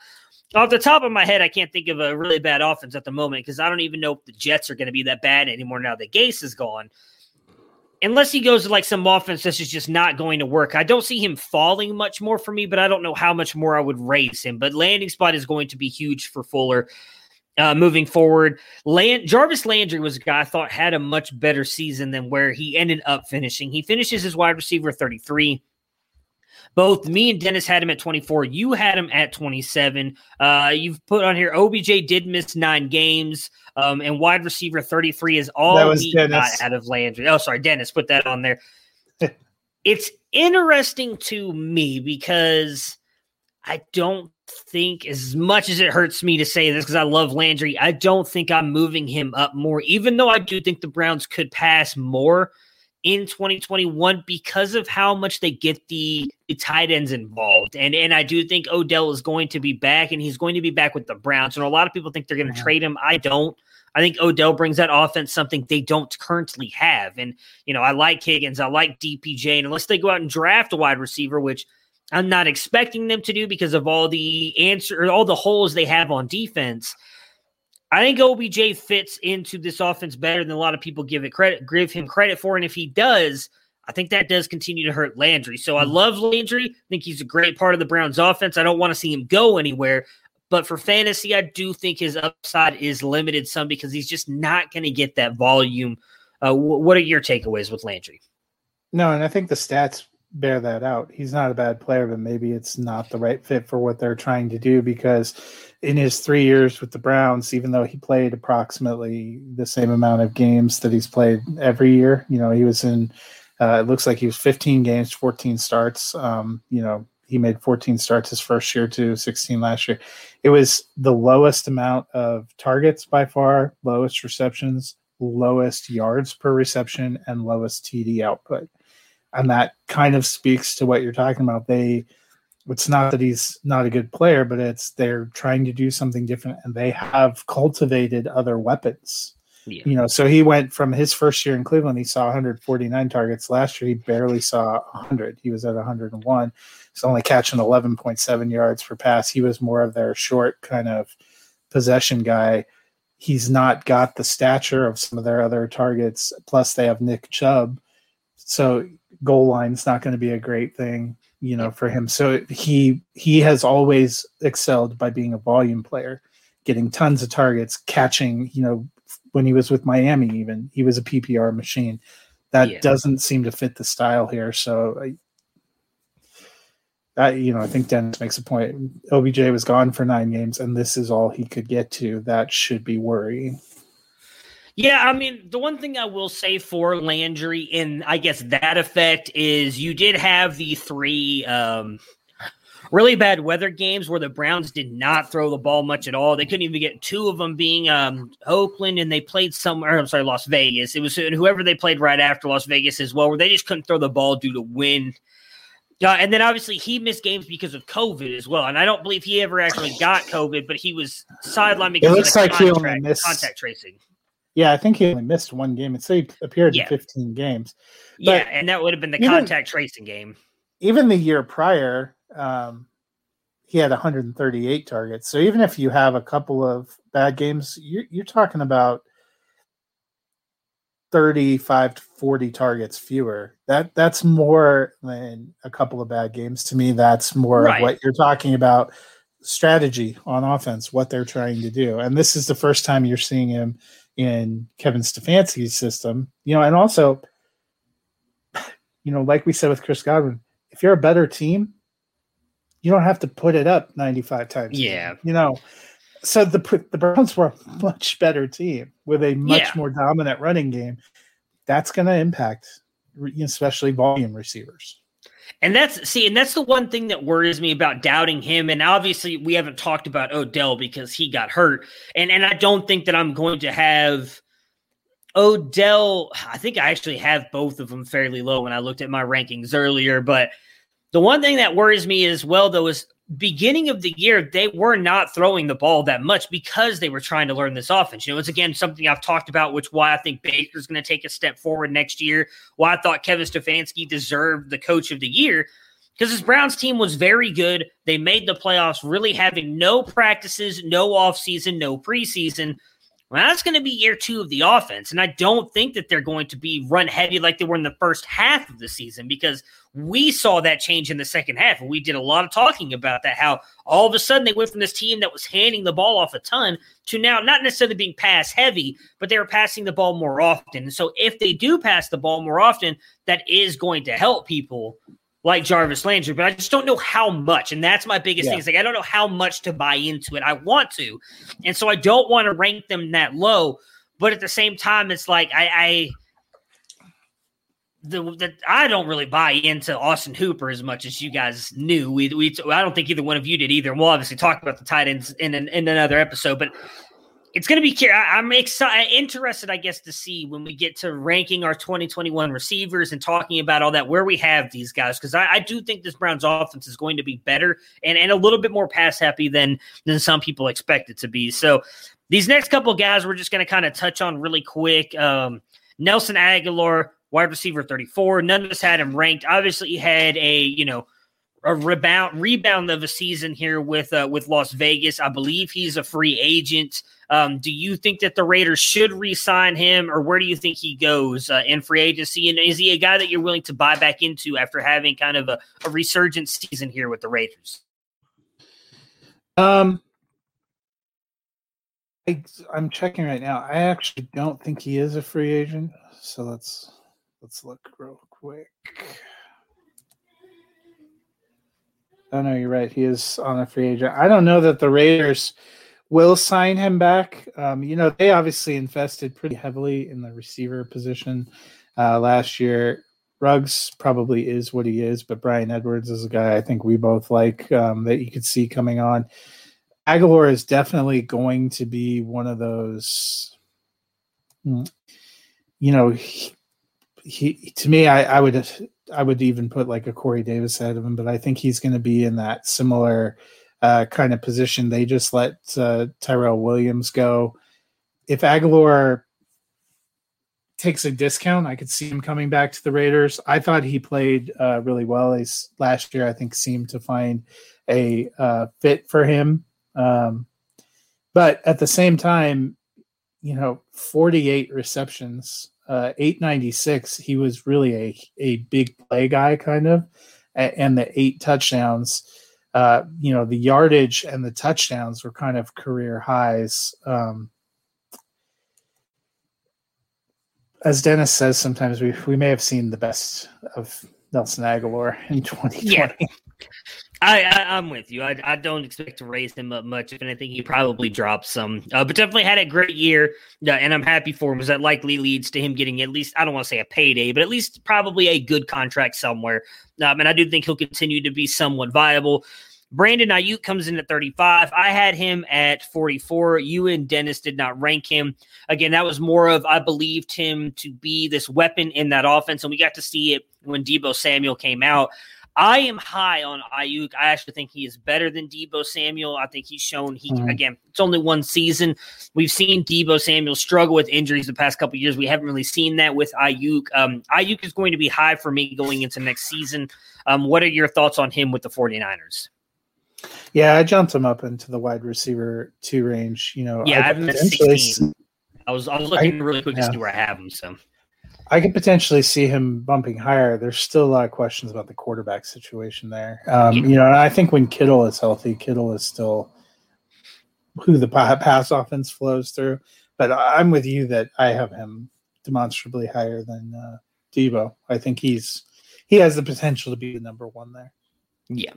Speaker 1: Off the top of my head, I can't think of a really bad offense at the moment because I don't even know if the Jets are going to be that bad anymore now that Gase is gone. Unless he goes to like some offense this is just not going to work. I don't see him falling much more for me, but I don't know how much more I would raise him. But landing spot is going to be huge for Fuller uh, moving forward. Land- Jarvis Landry was a guy I thought had a much better season than where he ended up finishing. He finishes his wide receiver 33. Both me and Dennis had him at 24. You had him at 27. Uh, you've put on here OBJ did miss nine games, um, and wide receiver 33 is all
Speaker 2: That was
Speaker 1: he got out of Landry. Oh, sorry, Dennis, put that on there. [laughs] it's interesting to me because I don't think, as much as it hurts me to say this because I love Landry, I don't think I'm moving him up more, even though I do think the Browns could pass more in 2021 because of how much they get the, the tight ends involved. And and I do think Odell is going to be back and he's going to be back with the Browns. And a lot of people think they're going to trade him. I don't. I think Odell brings that offense something they don't currently have. And, you know, I like Higgins, I like DPJ. And unless they go out and draft a wide receiver, which I'm not expecting them to do because of all the answer, all the holes they have on defense. I think OBJ fits into this offense better than a lot of people give it credit, give him credit for. And if he does, I think that does continue to hurt Landry. So I love Landry. I think he's a great part of the Browns offense. I don't want to see him go anywhere. But for fantasy, I do think his upside is limited some because he's just not going to get that volume. Uh, wh- what are your takeaways with Landry?
Speaker 2: No, and I think the stats bear that out. He's not a bad player, but maybe it's not the right fit for what they're trying to do because in his three years with the Browns, even though he played approximately the same amount of games that he's played every year, you know, he was in, uh, it looks like he was 15 games, 14 starts. Um, you know, he made 14 starts his first year to 16 last year. It was the lowest amount of targets by far, lowest receptions, lowest yards per reception, and lowest TD output and that kind of speaks to what you're talking about. They, it's not that he's not a good player, but it's they're trying to do something different, and they have cultivated other weapons.
Speaker 1: Yeah.
Speaker 2: You know, so he went from his first year in Cleveland, he saw 149 targets. Last year, he barely saw 100. He was at 101. He's only catching 11.7 yards per pass. He was more of their short kind of possession guy. He's not got the stature of some of their other targets. Plus, they have Nick Chubb. So goal line's not going to be a great thing, you know, for him. So he he has always excelled by being a volume player, getting tons of targets, catching, you know, when he was with Miami even, he was a PPR machine. That
Speaker 1: Yeah.
Speaker 2: doesn't seem to fit the style here. So I that you know, I think Dennis makes a point. OBJ was gone for nine games, and this is all he could get to. That should be worrying.
Speaker 1: Yeah, I mean, the one thing I will say for Landry in, I guess, that effect is you did have the three um, really bad weather games where the Browns did not throw the ball much at all. They couldn't even get two of them being um, Oakland, and they played somewhere. I'm sorry, Las Vegas. It was whoever they played right after Las Vegas as well, where they just couldn't throw the ball due to wind. Uh, and then obviously he missed games because of COVID as well. And I don't believe he ever actually got COVID, but he was sidelined because it
Speaker 2: looks
Speaker 1: of
Speaker 2: like he only missed-
Speaker 1: contact tracing.
Speaker 2: Yeah, I think he only missed one game. It said he appeared
Speaker 1: Yeah.
Speaker 2: in 15 games.
Speaker 1: Yeah,
Speaker 2: But
Speaker 1: and that would have been the
Speaker 2: even-
Speaker 1: contact tracing game.
Speaker 2: even the year prior, um, he had 138 targets. So even if you have a couple of bad games, you're, you're talking about 35 to 40 targets fewer. That that's more than a couple of bad games to me. That's more
Speaker 1: Right.
Speaker 2: of what you're talking about strategy on offense, what they're trying to do. And this is the first time you're seeing him in Kevin Stefanski's system. You know, and also, you know, like we said with Chris Godwin, if you're a better team, you don't have to put it up 95 times.
Speaker 1: Yeah.
Speaker 2: You know, so the the Browns were a [laughs] much better team with a much
Speaker 1: Yeah.
Speaker 2: more dominant running game. That's going to impact, especially volume receivers.
Speaker 1: And that's see, and that's the one thing that worries me about doubting him. And obviously, we haven't talked about Odell because he got hurt, and and I don't think that I'm going to have Odell. I think I actually have both of them fairly low when I looked at my rankings earlier. But the one thing that worries me as well, though, is beginning of the year they were not throwing the ball that much because they were trying to learn this offense. You know, it's again something I've talked about, which why I think Baker's going to take a step forward next year. Why I thought Kevin Stefanski deserved the coach of the year. because this Browns team was very good. They made the playoffs, really having no practices, no offseason, no preseason. Well, that's going to be year two of the offense. And I don't think that they're going to be run heavy like they were in the first half of the season because we saw that change in the second half. And we did a lot of talking about that, how all of a sudden they went from this team that was handing the ball off a ton to now not necessarily being pass heavy, but they were passing the ball more often. And so if they do pass the ball more often, that is going to help people like Jarvis Landry, but I just don't know how much. And that's my biggest yeah. thing. It's like I don't know how much to buy into it. I want to. And so I don't want to rank them that low. But at the same time, it's like I, I the, the I don't really buy into Austin Hooper as much as you guys knew. We, we I don't think either one of you did either. And we'll obviously talk about the tight ends in, in, in another episode. But it's going to be I'm excited, interested, I guess, to see when we get to ranking our 2021 receivers and talking about all that where we have these guys because I, I, do think this Browns offense is going to be better and, and a little bit more pass happy than than some people expect it to be. So these next couple guys we're just going to kind of touch on really quick. Um, Nelson Agholor, wide receiver 34. None of us had him ranked. Obviously, he had a you know a rebound rebound of a season here with uh, with Las Vegas. I believe he's a free agent. Um, do you think that the Raiders should re-sign him, or where do you think he goes uh, in free agency? And is he a guy that you're willing to buy back into after having kind of a, a resurgent season here with the Raiders?
Speaker 2: Um, I, I'm checking right now. I actually don't think he is a free agent. So let's let's look real quick. Oh no, you're right. He is on a free agent. I don't know that the Raiders will sign him back. Um, you know, they obviously invested pretty heavily in the receiver position uh, last year. Ruggs probably is what he is, but Bryan Edwards is a guy I think we both like um, that you could see coming on. Agholor is definitely going to be one of those. Hmm, you know, he, he to me, I, I would I would even put like a Corey Davis ahead of him, but I think he's going to be in that similar uh, kind of position. They just let uh, Tyrell Williams go. If Agholor takes a discount, I could see him coming back to the Raiders. I thought he played uh, really well. He's, last year, I think, seemed to find a uh, fit for him. Um, but at the same time, you know, 48 receptions, uh, 896. He was really a, a big play guy, kind of, and the eight touchdowns uh, you know, the yardage and the touchdowns were kind of career highs. Um, as Dennis says, sometimes we we may have seen the best of Nelson Agholor in 2020. Yeah.
Speaker 1: I, I am with you. I, I don't expect to raise him up much. If anything, he probably dropped some, uh, but definitely had a great year, uh, and I'm happy for him. Because that likely leads to him getting at least I don't want to say a payday, but at least probably a good contract somewhere. Um, and I do think he'll continue to be somewhat viable. Brandon Aiyuk comes in at 35. I had him at 44. You and Dennis did not rank him. Again, that was more of I believed him to be this weapon in that offense, and we got to see it when Deebo Samuel came out. I am high on Aiyuk. I actually think he is better than Deebo Samuel. I think he's shown he mm-hmm. again. It's only one season. We've seen Deebo Samuel struggle with injuries the past couple years. We haven't really seen that with Aiyuk. Um, Aiyuk is going to be high for me going into next season. Um, what are your thoughts on him with the 49ers?
Speaker 2: Yeah, I jumped him up into the wide receiver two range. You know,
Speaker 1: yeah, I, have 16. I was I was looking I, really quick yeah. to see where I have him. So
Speaker 2: I could potentially see him bumping higher. There's still a lot of questions about the quarterback situation there. Um. You know, and I think when Kittle is healthy, Kittle is still who the pass offense flows through. But I'm with you that I have him demonstrably higher than uh, Deebo. I think he's he has the potential to be the number one there.
Speaker 1: Yeah.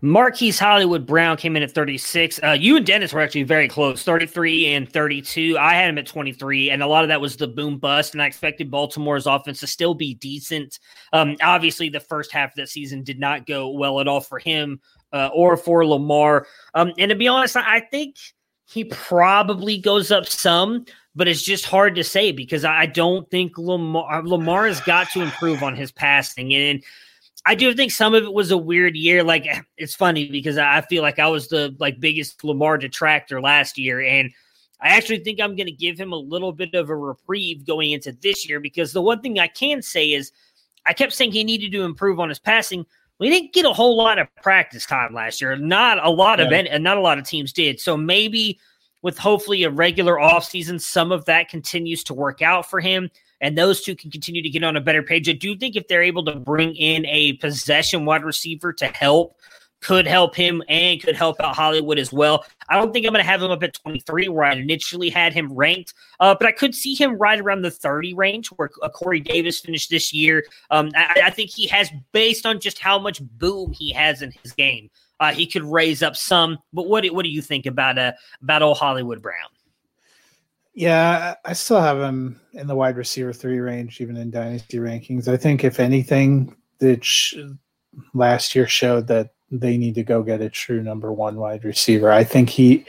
Speaker 1: Marquise Hollywood Brown came in at 36. Uh, you and Dennis were actually very close, 33 and 32. I had him at 23, and a lot of that was the boom bust. And I expected Baltimore's offense to still be decent. Um, obviously, the first half of that season did not go well at all for him uh, or for Lamar. Um, and to be honest, I think he probably goes up some, but it's just hard to say because I don't think Lamar Lamar has got to improve on his passing and I do think some of it was a weird year. Like it's funny because I feel like I was the like biggest Lamar detractor last year, and I actually think I'm going to give him a little bit of a reprieve going into this year because the one thing I can say is I kept saying he needed to improve on his passing. we didn't get a whole lot of practice time last year. Not a lot of
Speaker 2: Yeah.
Speaker 1: it, not a lot of teams did. So maybe with hopefully a regular offseason, some of that continues to work out for him. And those two can continue to get on a better page. I do think if they're able to bring in a possession wide receiver to help, could help him and could help out Hollywood as well. I don't think I'm going to have him up at 23 where I initially had him ranked, uh, but I could see him right around the 30 range where uh, Corey Davis finished this year. Um, I, I think he has, based on just how much boom he has in his game, uh, he could raise up some. But what what do you think about uh, about old Hollywood Brown?
Speaker 2: Yeah, I still have him in the wide receiver three range, even in dynasty rankings. I think if anything, that sh- last year showed that they need to go get a true number one wide receiver. I think he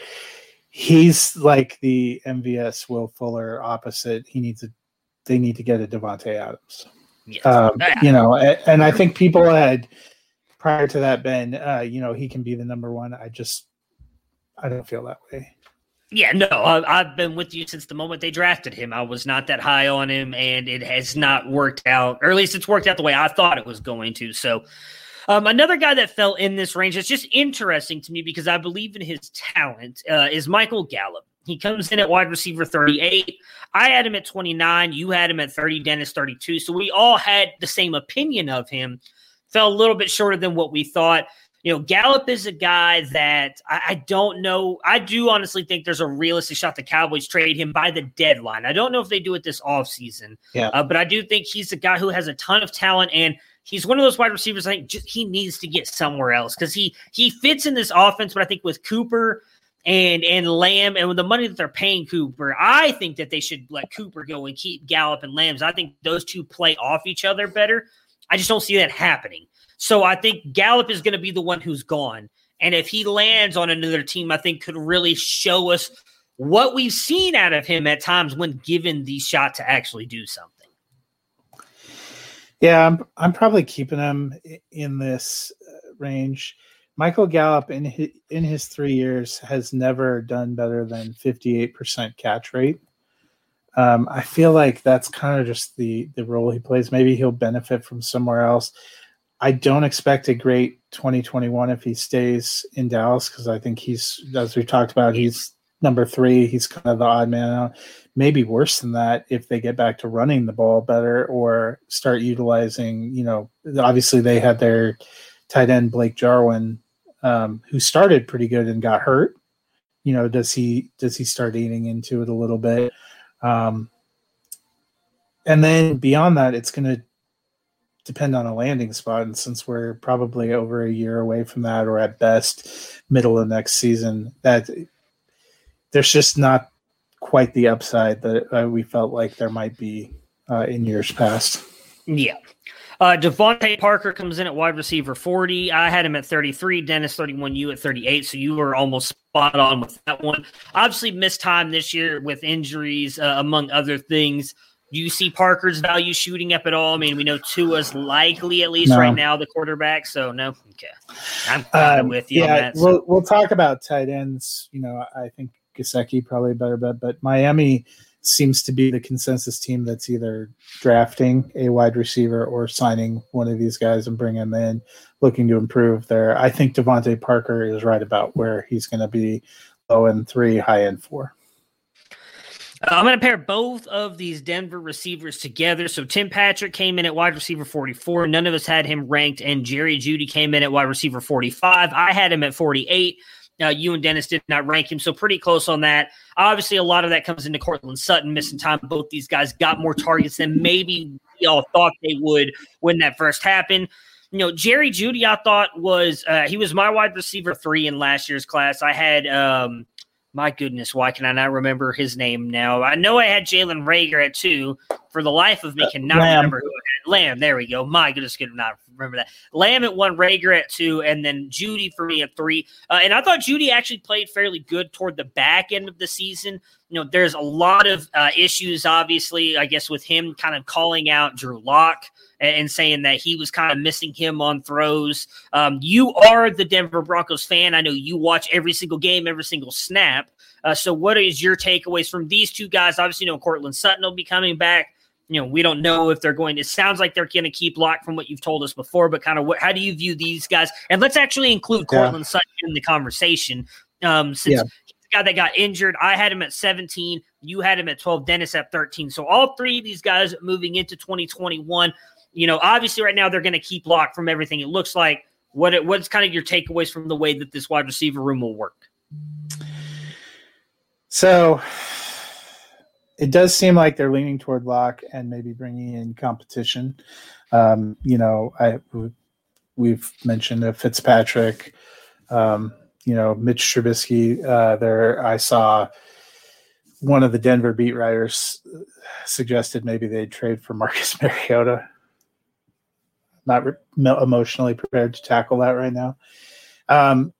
Speaker 2: he's like the MVS Will Fuller opposite. He needs a they need to get a Davante Adams.
Speaker 1: Yes.
Speaker 2: Um,
Speaker 1: Yeah.
Speaker 2: you know, a- and I think people had prior to that been, uh, you know, he can be the number one. I just I don't feel that way.
Speaker 1: Yeah, no, I, I've been with you since the moment they drafted him. I was not that high on him, and it has not worked out, or at least it's worked out the way I thought it was going to. So, um, another guy that fell in this range that's just interesting to me because I believe in his talent uh, is Michael Gallup. He comes in at wide receiver 38. I had him at 29. You had him at 30. Dennis 32. So we all had the same opinion of him. Fell a little bit shorter than what we thought you know, Gallup is a guy that I, I, don't know. I do honestly think there's a realistic shot the Cowboys trade him by the deadline. I don't know if they do it this offseason,
Speaker 2: Yeah.
Speaker 1: uh, but I do think he's a guy who has a ton of talent and he's one of those wide receivers. I think just, he needs to get somewhere else because he he fits in this offense. But I think with Cooper and and Lamb and with the money that they're paying Cooper, I think that they should let Cooper go and keep Gallup and Lambs. I think those two play off each other better. I just don't see that happening. So I think Gallup is going to be the one who's gone. And if he lands on another team, I think could really show us what we've seen out of him at times when given the shot to actually do something.
Speaker 2: Yeah, I'm, I'm probably keeping him in this uh, range. Michael Gallup in his, in his three years has never done better than 58% catch rate. Um, I feel like that's kind of just the the role he plays. Maybe he'll benefit from somewhere else. I don't expect a great 2021 if he stays in Dallas because I think he's, as we talked about, he's number three. He's kind of the odd man out. Maybe worse than that if they get back to running the ball better or start utilizing, you know, obviously they had their tight end Blake Jarwin, um, who started pretty good and got hurt. You know, does he does he start eating into it a little bit? Um, and then beyond that, it's going to depend on a landing spot. And since we're probably over a year away from that, or at best middle of next season, that there's just not quite the upside that uh, we felt like there might be uh, in years past.
Speaker 1: Yeah. Uh, Parker comes in at wide receiver 40. I had him at 33. Dennis 31. You at 38. So you were almost spot on with that one. Obviously, missed time this year with injuries, uh, among other things. Do you see Parker's value shooting up at all? I mean, we know Tua's likely, at least
Speaker 2: No.
Speaker 1: right now, the quarterback. So, no. Okay. I'm
Speaker 2: Um,
Speaker 1: with you
Speaker 2: yeah,
Speaker 1: on that. so-
Speaker 2: we'll we'll talk about tight ends. You know, I think Gesicki probably a better bet, but Miami seems to be the consensus team that's either drafting a wide receiver or signing one of these guys and bring him in, looking to improve there. I think DeVante Parker is right about where he's going to be low end three, high end four.
Speaker 1: Uh, I'm going to pair both of these Denver receivers together. So Tim Patrick came in at wide receiver 44. None of us had him ranked, and Jerry Jeudy came in at wide receiver 45. I had him at 48. Uh, you and Dennis did not rank him, so pretty close on that. Obviously, a lot of that comes into Courtland Sutton missing time. Both these guys got more targets than maybe we all thought they would when that first happened. You know, Jerry Jeudy, I thought was uh, he was my wide receiver three in last year's class. I had um, my goodness, why can I not remember his name now? I know I had Jalen Reagor at two. For the life of me, cannot
Speaker 2: Lamb.
Speaker 1: remember who I had. Lamb. There we go. My goodness, could not remember that. Lamb at one, Rager at two, and then Jeudy for me at three. Uh, and I thought Jeudy actually played fairly good toward the back end of the season. You know, there's a lot of uh, issues, obviously, I guess, with him kind of calling out Drew Lock and, and saying that he was kind of missing him on throws. Um, you are the Denver Broncos fan. I know you watch every single game, every single snap. Uh, so, what is your takeaways from these two guys? Obviously, you know Courtland Sutton will be coming back. you know, we don't know if they're going. It sounds like they're going to keep Lock from what you've told us before, but kind of what? How do you view these guys? And let's actually include
Speaker 2: Yeah.
Speaker 1: Courtland Sutton in the conversation. Um, since
Speaker 2: Yeah.
Speaker 1: Guy that got injured, I had him at 17. You had him at 12. Dennis at 13. So all three of these guys moving into 2021. You know, obviously, right now they're going to keep Lock from everything. It looks like. What it, what's kind of your takeaways from the way that this wide receiver room will work?
Speaker 2: So it does seem like they're leaning toward lock and maybe bringing in competition. Um, you know, I we've mentioned uh, Fitzpatrick, um, you know, Mitch Trubisky. Uh, there, I saw one of the Denver beat writers suggested maybe they'd trade for Marcus [laughs] Mariota. Not re- emotionally prepared to tackle that right now. Um,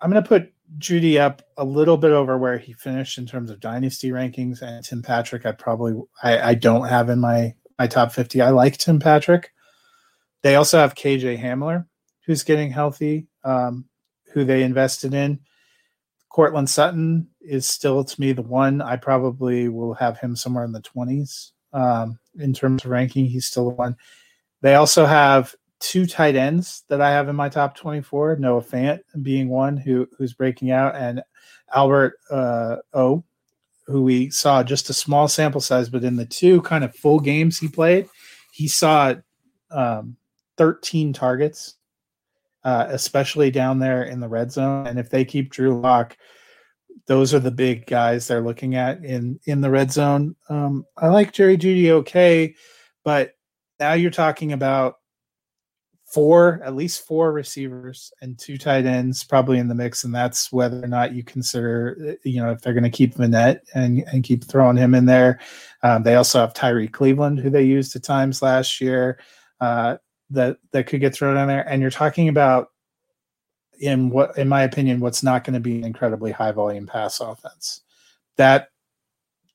Speaker 2: I'm going to put Jeudy up a little bit over where he finished in terms of dynasty rankings, and Tim Patrick. I probably I, I don't have in my my top 50. I like Tim Patrick. They also have KJ Hamler, who's getting healthy, um, who they invested in. Courtland Sutton is still to me the one. I probably will have him somewhere in the 20s um, in terms of ranking. He's still the one. They also have two tight ends that I have in my top 24. Noah Fant being one who who's breaking out, and Albert uh, O, who we saw just a small sample size, but in the two kind of full games he played, he saw um, 13 targets, uh, especially down there in the red zone. And if they keep Drew Lock, those are the big guys they're looking at in in the red zone. Um, I like Jerry Jeudy okay, but now you're talking about four, at least four receivers and two tight ends probably in the mix, and that's whether or not you consider, you know, if they're going to keep Vannett and and keep throwing him in there. Um, they also have Tyrie Cleveland, who they used at times last year, uh, that that could get thrown in there. And you're talking about, in what, in my opinion, what's not going to be an incredibly high volume pass offense. That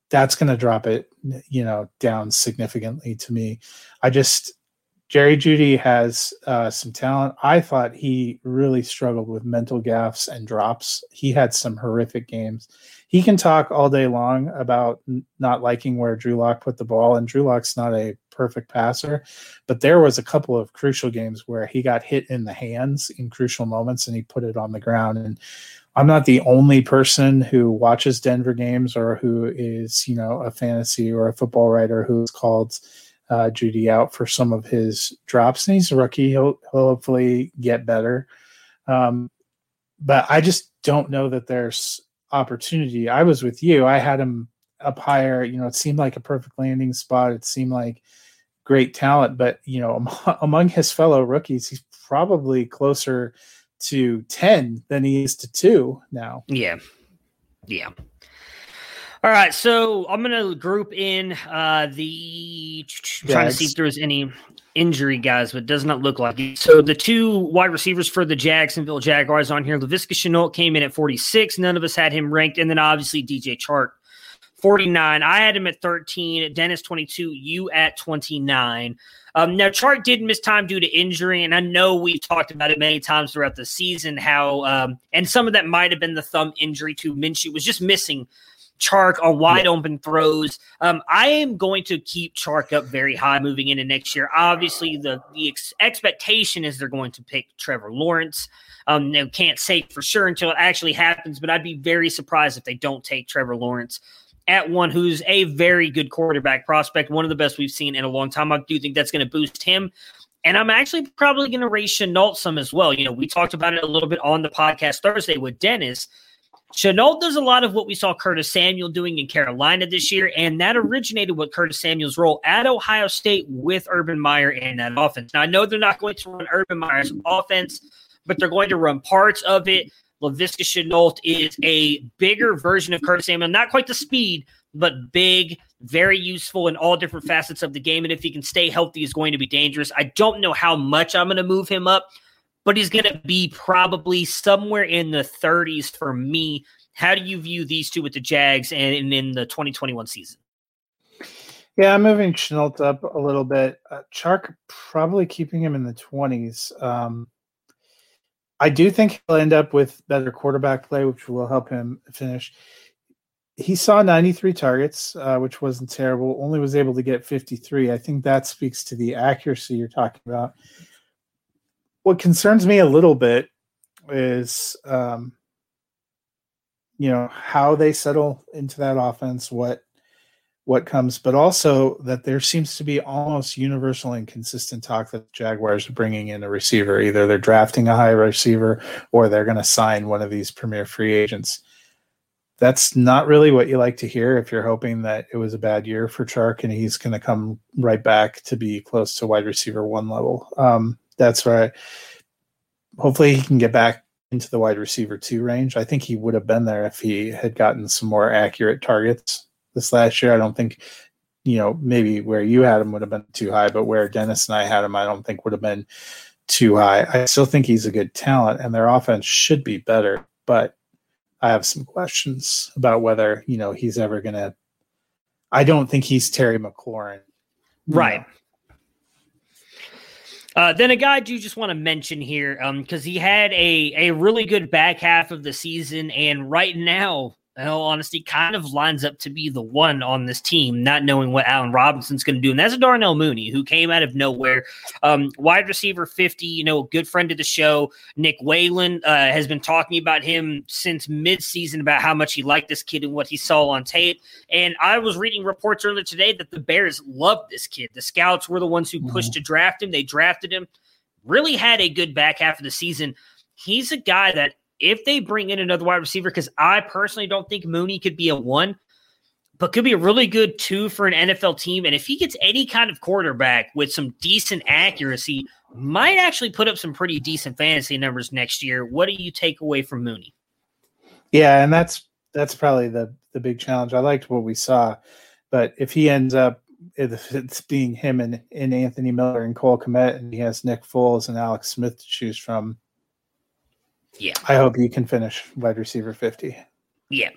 Speaker 2: that's going to drop it, you know, down significantly to me. I just Jerry Jeudy has uh, some talent. I thought he really struggled with mental gaffes and drops. He had some horrific games. He can talk all day long about n- not liking where Drew Lock put the ball, and Drew Lock's not a perfect passer, but there was a couple of crucial games where he got hit in the hands in crucial moments, and he put it on the ground. And I'm not the only person who watches Denver games or who is, you know, a fantasy or a football writer who's called uh, Jeudy out for some of his drops, and he's a rookie. He'll, he'll hopefully get better. Um, but I just don't know that there's opportunity. I was with you. I had him up higher. You know, it seemed like a perfect landing spot. It seemed like great talent, but you know, [laughs] among, his fellow rookies, he's probably closer to 10 than he is to two now.
Speaker 1: Yeah. Yeah. All right, so I'm gonna group in uh the trying to see if there's any injury guys, but does not look like it. So the two wide receivers for the Jacksonville Jaguars on here, Laviska Shenault came in at 46. None of us had him ranked, and then obviously DJ Chark, 49. I had him at 13. Dennis 22. You at 29. Um, now, Chark did miss time due to injury, and I know we've talked about it many times throughout the season. How um, and some of that might have been the thumb injury to Minshew was just missing Chark on wide open throws. Um, I am going to keep Chark up very high moving into next year. Obviously, the the ex- expectation is they're going to pick Trevor Lawrence. Um, they can't say for sure until it actually happens, but I'd be very surprised if they don't take Trevor Lawrence at one who's a very good quarterback prospect, one of the best we've seen in a long time. I do think that's going to boost him. And I'm actually probably going to raise Shenault some as well. You know, we talked about it a little bit on the podcast Thursday with Dennis. Shenault does a lot of what we saw Curtis Samuel doing in Carolina this year, and that originated with Curtis Samuel's role at Ohio State with Urban Meyer and that offense. Now, I know they're not going to run Urban Meyer's offense, but they're going to run parts of it. Laviska Shenault is a bigger version of Curtis Samuel, not quite the speed, but big, very useful in all different facets of the game. And if he can stay healthy, is going to be dangerous. I don't know how much I'm going to move him up, but he's going to be probably somewhere in the 30s for me. How do you view these two with the Jags and in the 2021 season?
Speaker 2: Yeah, I'm moving Shenault up a little bit. Uh, Chark probably keeping him in the 20s. Um, I do think he'll end up with better quarterback play, which will help him finish. he saw 93 targets, uh, which wasn't terrible. Only was able to get 53. I think that speaks to the accuracy you're talking about. What concerns me a little bit is, um, you know, how they settle into that offense, what what comes, but also that there seems to be almost universal and consistent talk that Jaguars are bringing in a receiver. Either they're drafting a high receiver or they're going to sign one of these premier free agents that's not really what you like to hear if you're hoping that it was a bad year for Chark and he's going to come right back to be close to wide receiver one level. Um, that's right. Hopefully, he can get back into the wide receiver two range. I think he would have been there if he had gotten some more accurate targets this last year. I don't think, you know, maybe where you had him would have been too high, but where Dennis and I had him, I don't think would have been too high. I still think he's a good talent and their offense should be better, but I have some questions about whether you know he's ever gonna. I don't think he's Terry McLaurin,
Speaker 1: right? Uh, then a guy you just want to mention here, because um, he had a a really good back half of the season, and right now in all honesty, kind of lines up to be the one on this team, not knowing what Allen Robinson's going to do. And that's a Darnell Mooney who came out of nowhere. Um, wide receiver 50, you know, a good friend of the show. Nick Whalen uh, has been talking about him since midseason about how much he liked this kid and what he saw on tape. And I was reading reports earlier today that the Bears loved this kid. The scouts were the ones who pushed mm-hmm. to draft him, they drafted him, really had a good back half of the season. He's a guy that if they bring in another wide receiver, because I personally don't think Mooney could be a one, but could be a really good two for an NFL team. And if he gets any kind of quarterback with some decent accuracy, might actually put up some pretty decent fantasy numbers next year. What do you take away from Mooney?
Speaker 2: Yeah, and that's that's probably the the big challenge. I liked what we saw, but if he ends up if [laughs] it's being him and, and Anthony Miller and Cole Kmet, and he has Nick Foles and Alex Smith to choose from,
Speaker 1: yeah.
Speaker 2: I hope you can finish wide receiver 50.
Speaker 1: Yeah.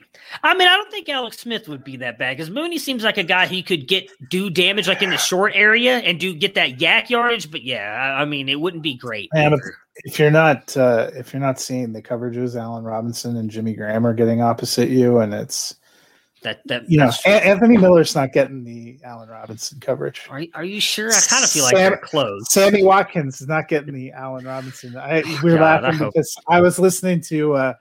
Speaker 1: I mean, I don't think Alex Smith would be that bad because Mooney seems like a guy he could get do damage like in the short area and do get that YAC yardage. But yeah, I, I mean, it wouldn't be great.
Speaker 2: Yeah, if you're not uh, if you're not seeing the coverages, Allen Robinson and Jimmy Graham are getting opposite you, and it's
Speaker 1: that that
Speaker 2: you know Anthony Miller's not getting the Allen Robinson coverage.
Speaker 1: Are are you sure? I kind of feel like Sam, they're close.
Speaker 2: Sammy Watkins is not getting the Allen Robinson. I, we are laughing I because I was listening to uh,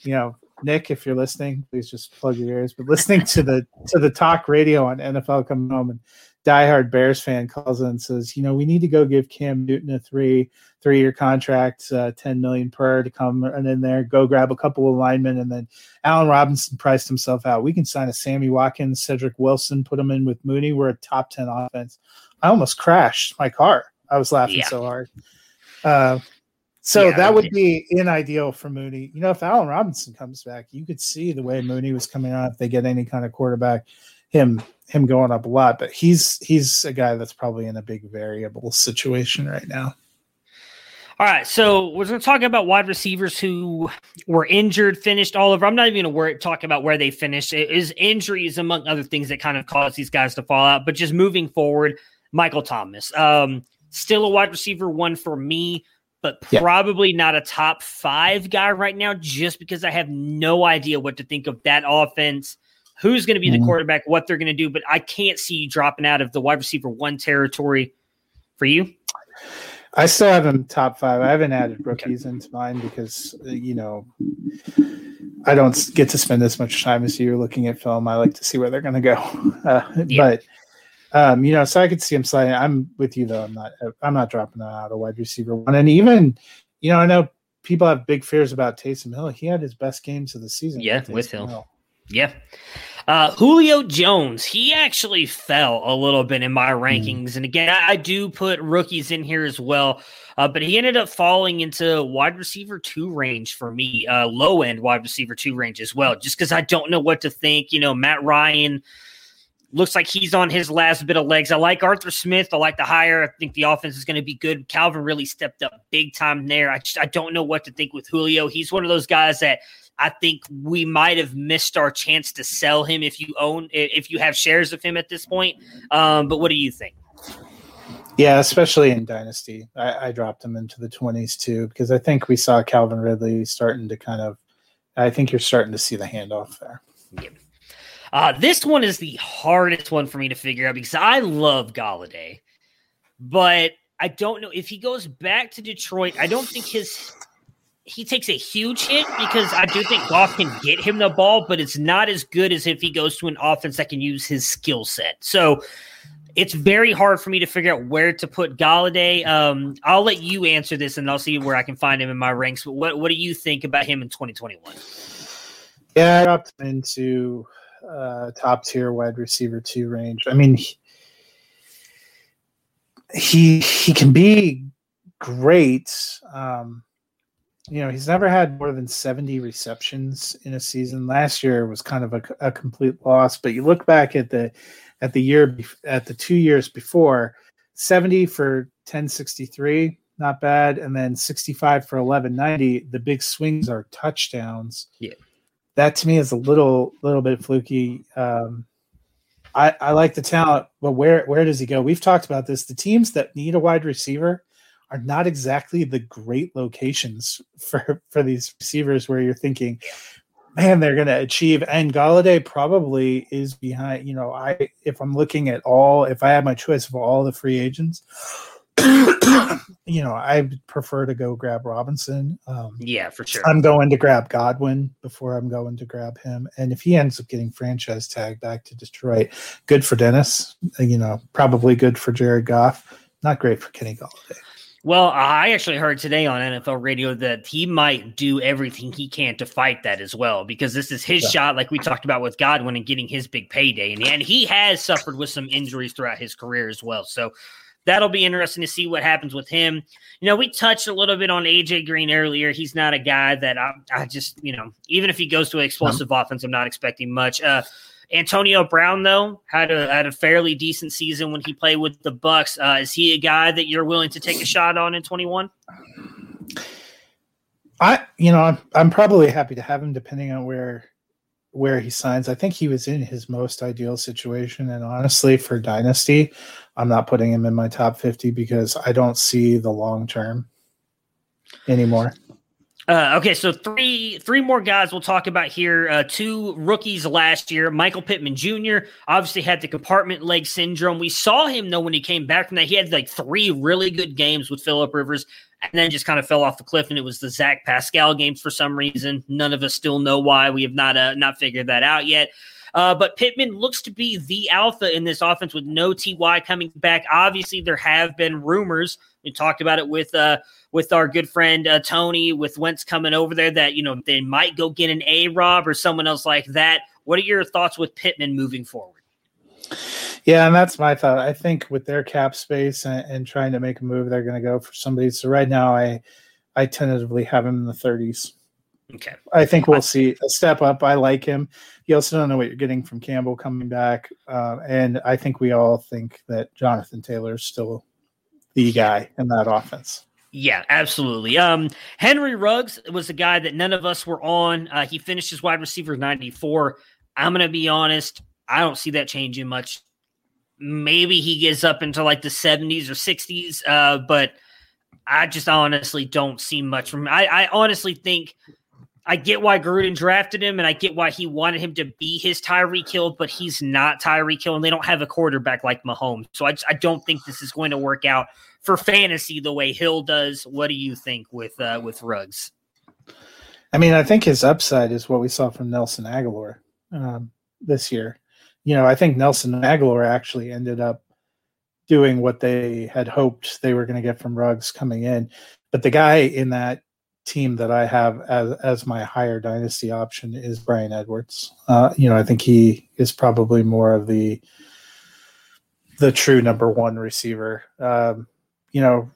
Speaker 2: you know Nick. If you're listening, please just plug your ears. But listening to the to the talk radio on NFL coming home and diehard Bears fan calls in and says, you know, we need to go give Cam Newton a three three year contract, uh, ten million per to come and in there, go grab a couple of linemen, and then Allen Robinson priced himself out. We can sign a Sammy Watkins, Cedric Wilson, put him in with Mooney. We're a top ten offense. I almost crashed my car. I was laughing yeah. so hard. Uh, so yeah, that would be in ideal for Mooney. You know, if Allen Robinson comes back, you could see the way Mooney was coming out if they get any kind of quarterback, him him going up a lot, but he's he's a guy that's probably in a big variable situation right now.
Speaker 1: All right, so we're going to talk about wide receivers who were injured, finished all over. I'm not even going to talk about where they finished. It is injuries among other things that kind of caused these guys to fall out. But just moving forward, Michael Thomas, um, still a wide receiver one for me, but probably yeah. not a top five guy right now, just because I have no idea what to think of that offense who's going to be the mm-hmm. quarterback, what they're going to do, but I can't see you dropping out of the wide receiver one territory for you.
Speaker 2: I still have them top five. I haven't added rookies okay. into mine because uh, you know I don't get to spend as much time as you looking at film. I like to see where they're going to go, [laughs] uh, yeah. but um, you know, so I could see him sliding. I'm with you though. I'm not. I'm not dropping out a wide receiver one. And even, you know, I know people have big fears about Taysom Hill. He had his best games of the season.
Speaker 1: Yeah, with, with Hill. Hill. Yeah. Uh, Julio Jones, he actually fell a little bit in my hmm. rankings. And again, I, I, do put rookies in here as well. Uh, but he ended up falling into wide receiver two range for me, uh, low end wide receiver two range as well, just because I don't know what to think. You know, Matt Ryan looks like he's on his last bit of legs. I like Arthur Smith. I like the hire. I think the offense is going to be good. Calvin really stepped up big time there. I just I don't know what to think with Julio. He's one of those guys that I think we might have missed our chance to sell him if you own if you have shares of him at this point. Um, but what do you think?
Speaker 2: Yeah, especially in Dynasty, I, I dropped him into the twenties too because I think we saw Calvin Ridley starting to kind of. I think you're starting to see the handoff there.
Speaker 1: Yeah. Uh, this one is the hardest one for me to figure out because I love Golladay, but I don't know if he goes back to Detroit. I don't think his he takes a huge hit because I do think Goff can get him the ball, but it's not as good as if he goes to an offense that can use his skill set. So it's very hard for me to figure out where to put Golladay. Um, I'll let you answer this, and I'll see where I can find him in my ranks. But what what do you think about him in 2021?
Speaker 2: Yeah, I dropped him into uh, top tier wide receiver two range. I mean, he, he he can be great. Um, you know, he's never had more than 70 receptions in a season. Last year was kind of a, a complete loss, but you look back at the at the year at the two years before 70 for 1063 not bad and then 65 for 1190 the big swings are touchdowns.
Speaker 1: Yeah.
Speaker 2: That to me is a little little bit fluky. Um i i like the talent but where where does he go? We've talked about this. The teams that need a wide receiver are not exactly the great locations for for these receivers where you're thinking man, they're going to achieve. And Golladay probably is behind. You know, I if I'm looking at all, if I had my choice of all the free agents, [coughs] you know, I prefer to go grab Robinson. Um,
Speaker 1: yeah, for sure.
Speaker 2: I'm going to grab Godwin before I'm going to grab him. And if he ends up getting franchise tag back to Detroit, good for Dennis. You know, probably good for Jared Goff. Not great for Kenny Golladay.
Speaker 1: Well, I actually heard today on NFL radio that he might do everything he can to fight that as well, because this is his yeah. shot, like we talked about with Godwin and getting his big payday. And, and he has suffered with some injuries throughout his career as well. So that'll be interesting to see what happens with him. You know, we touched a little bit on AJ Green earlier. He's not a guy that I, I just, you know, even if he goes to an explosive no. offense, I'm not expecting much. Uh, Antonio Brown, though, had a had a fairly decent season when he played with the Bucks. Uh, is he a guy that you're willing to take a shot on in 21?
Speaker 2: I, you know, I'm, I'm probably happy to have him depending on where where he signs. I think he was in his most ideal situation, and honestly, for dynasty, I'm not putting him in my top 50 because I don't see the long term anymore.
Speaker 1: Uh, okay, so three three more guys we'll talk about here. Uh, two rookies last year. Michael Pittman Jr. obviously had the compartment leg syndrome. We saw him though when he came back from that. He had like three really good games with Philip Rivers, and then just kind of fell off the cliff. And it was the Zach Pascal games for some reason. None of us still know why. We have not uh, not figured that out yet. Uh, but Pittman looks to be the alpha in this offense with no Ty coming back. Obviously, there have been rumors. We talked about it with uh, with our good friend uh, Tony with Wentz coming over there that you know they might go get an A Rob or someone else like that. What are your thoughts with Pittman moving forward?
Speaker 2: Yeah, and that's my thought. I think with their cap space and, and trying to make a move, they're going to go for somebody. So right now, I I tentatively have him in the 30s.
Speaker 1: Okay.
Speaker 2: I think we'll see a step up. I like him. You also don't know what you're getting from Campbell coming back, uh, and I think we all think that Jonathan Taylor is still the guy in that offense.
Speaker 1: Yeah, absolutely. Um, Henry Ruggs was a guy that none of us were on. Uh, he finished his wide receiver 94. I'm going to be honest. I don't see that changing much. Maybe he gets up into like the 70s or 60s, uh, but I just honestly don't see much from him. I, I honestly think I get why Gruden drafted him, and I get why he wanted him to be his Tyreek Hill, but he's not Tyreek Hill, and they don't have a quarterback like Mahomes. So I, just, I don't think this is going to work out for fantasy the way Hill does. What do you think with uh, with Ruggs?
Speaker 2: I mean, I think his upside is what we saw from Nelson Agholor um, this year. You know, I think Nelson Agholor actually ended up doing what they had hoped they were going to get from Ruggs coming in. But the guy in that team that I have as as my higher dynasty option is Bryan Edwards. Uh, you know, I think he is probably more of the the true number one receiver. Um, you know,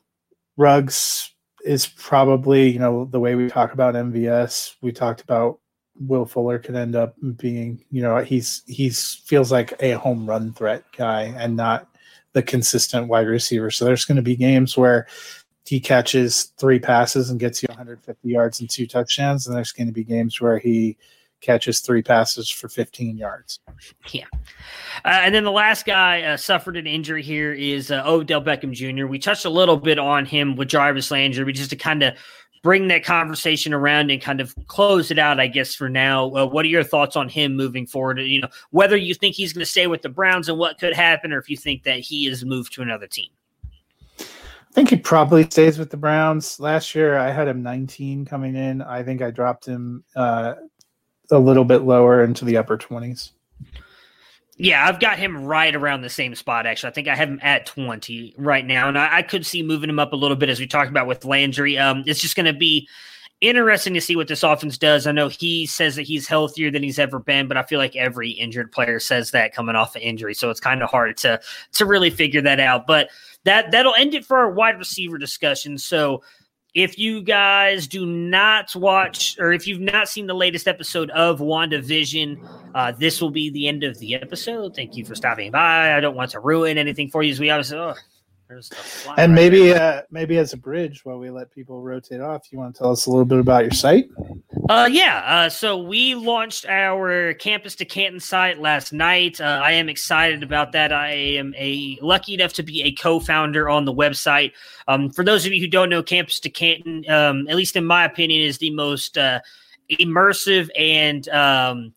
Speaker 2: Ruggs is probably, you know, the way we talk about MVS, we talked about Will Fuller could end up being, you know, he's he's feels like a home run threat guy and not the consistent wide receiver. So there's going to be games where he catches three passes and gets you 150 yards and two touchdowns, and there's going to be games where he catches three passes for 15 yards.
Speaker 1: Yeah. Uh, and then the last guy uh, suffered an injury here is uh, Odell Beckham Jr. We touched a little bit on him with Jarvis Landry, just to kind of bring that conversation around and kind of close it out, I guess, for now. Uh, what are your thoughts on him moving forward? You know, whether you think he's going to stay with the Browns and what could happen, or if you think that he is moved to another team.
Speaker 2: Think he probably stays with the Browns. Last year, I had him 19 coming in. I think I dropped him uh, a little bit lower into the upper 20s.
Speaker 1: Yeah, I've got him right around the same spot, actually. I think I have him at 20 right now, and I, I could see moving him up a little bit as we talked about with Landry. Um, it's just going to be interesting to see what this offense does. I know he says that he's healthier than he's ever been, but I feel like every injured player says that coming off an injury, so it's kind of hard to to really figure that out. But that that'll end it for our wide receiver discussion. So if you guys do not watch or if you've not seen the latest episode of WandaVision, uh, this will be the end of the episode. Thank you for stopping by. I don't want to ruin anything for you as we obviously. Oh,
Speaker 2: and maybe uh, maybe as a bridge while we let people rotate off, you want to tell us a little bit about your site?
Speaker 1: Uh, yeah. Uh, so we launched our campus to Canton site last night. Uh, I am excited about that. I am a lucky enough to be a co-founder on the website. Um, for those of you who don't know, Campus to Canton, um, at least in my opinion, is the most uh, immersive and um,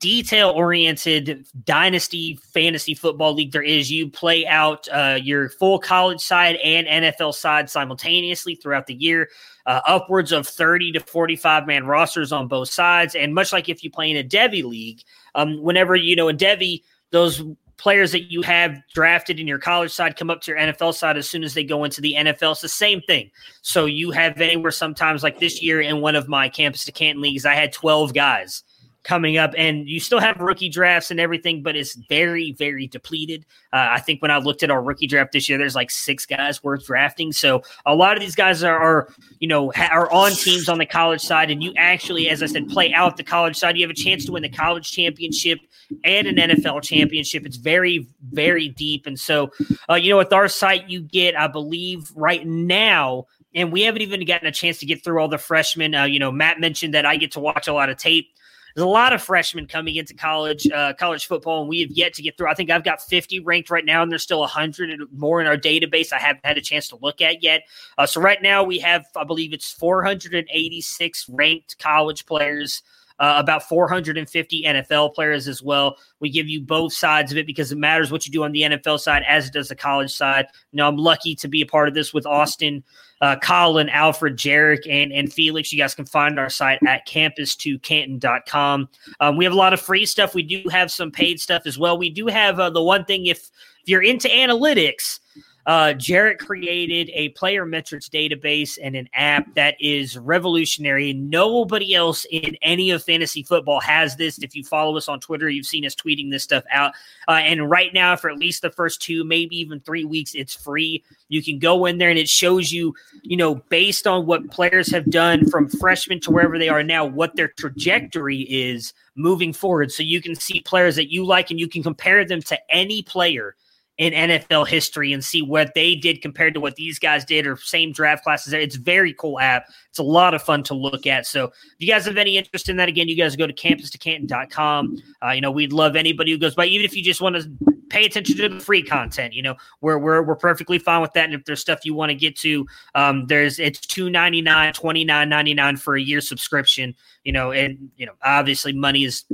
Speaker 1: detail oriented dynasty fantasy football league there is. You play out uh, your full college side and NFL side simultaneously throughout the year. Uh, upwards of 30 to 45 man rosters on both sides. And much like if you play in a Devy league, um, whenever, you know, in Devy, those players that you have drafted in your college side come up to your NFL side as soon as they go into the NFL. It's the same thing. So you have anywhere sometimes like this year in one of my campus to Canton leagues, I had 12 guys coming up, and you still have rookie drafts and everything, but it's very, very depleted. Uh, I think when I looked at our rookie draft this year, there's like six guys worth drafting. So a lot of these guys are, are you know, ha- are on teams on the college side, and you actually, as I said, play out the college side. You have a chance to win the college championship and an NFL championship. It's very, very deep, and so uh, you know, with our site, you get, I believe, right now and we haven't even gotten a chance to get through all the freshmen. Uh, you know, Matt mentioned that I get to watch a lot of tape. There's a lot of freshmen coming into college, uh, college football, and we have yet to get through. I think I've got 50 ranked right now, and there's still 100 more in our database I haven't had a chance to look at yet. Uh, so right now we have, I believe it's 486 ranked college players. Uh, about 450 NFL players as well. We give you both sides of it because it matters what you do on the NFL side as it does the college side. Know, I'm lucky to be a part of this with Austin uh, Colin, Alfred, Jarek, and, and Felix. You guys can find our site at campus2canton.com. Um, we have a lot of free stuff. We do have some paid stuff as well. We do have uh, the one thing if, if you're into analytics, uh, Jarrett created a player metrics database and an app that is revolutionary. Nobody else in any of fantasy football has this. If you follow us on Twitter, you've seen us tweeting this stuff out. Uh, and right now, for at least the first two, maybe even three weeks, it's free. You can go in there and it shows you, you know, based on what players have done from freshmen to wherever they are now, what their trajectory is moving forward. So you can see players that you like and you can compare them to any player in NFL history and see what they did compared to what these guys did or same draft classes. It's very cool app. It's a lot of fun to look at. So if you guys have any interest in that, again, you guys go to campus2canton.com. Uh, you know, we'd love anybody who goes by, even if you just want to pay attention to the free content, you know, we're, we're, we're perfectly fine with that. And if there's stuff you want to get to, um, there's, it's two ninety nine, twenty nine ninety nine for a year subscription, you know, and, you know, obviously money is,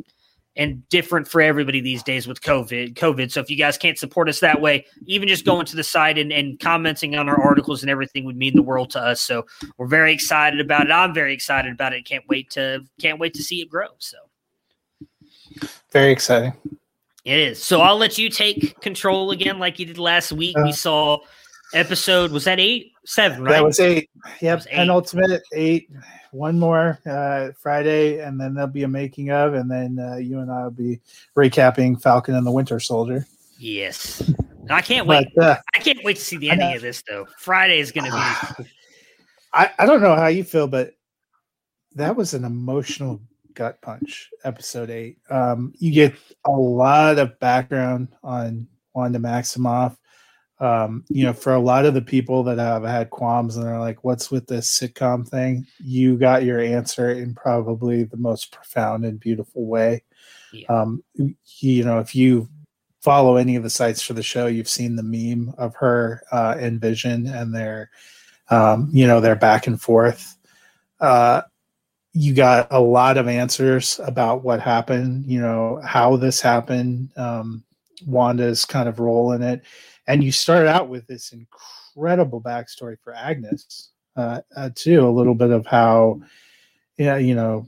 Speaker 1: and different for everybody these days with COVID. COVID. So if you guys can't support us that way, even just going to the site and, and commenting on our articles and everything would mean the world to us. So we're very excited about it. I'm very excited about it. Can't wait to can't wait to see it grow. So
Speaker 2: very exciting.
Speaker 1: It is. So I'll let you take control again, like you did last week. Uh, we saw episode was that eight, seven, right?
Speaker 2: That was eight. Yep, penultimate eight one more uh, Friday, and then there'll be a making of, and then uh, you and I will be recapping Falcon and the Winter Soldier.
Speaker 1: Yes, I can't wait. But, uh, I can't wait to see the ending of this though. Friday is going to be. [sighs]
Speaker 2: I, I don't know how you feel, but that was an emotional gut punch. Episode eight. Um, you get a lot of background on Wanda Maximoff um, you know, for a lot of the people that have had qualms and are like, what's with this sitcom thing? You got your answer in probably the most profound and beautiful way. Yeah. Um, you know, if you follow any of the sites for the show, you've seen the meme of her uh, and Vision and their, um, you know, their back and forth. uh, you got a lot of answers about what happened, you know, how this happened, um, Wanda's kind of role in it. And you start out with this incredible backstory for Agnes, uh, uh, too, a little bit of how, yeah, you know,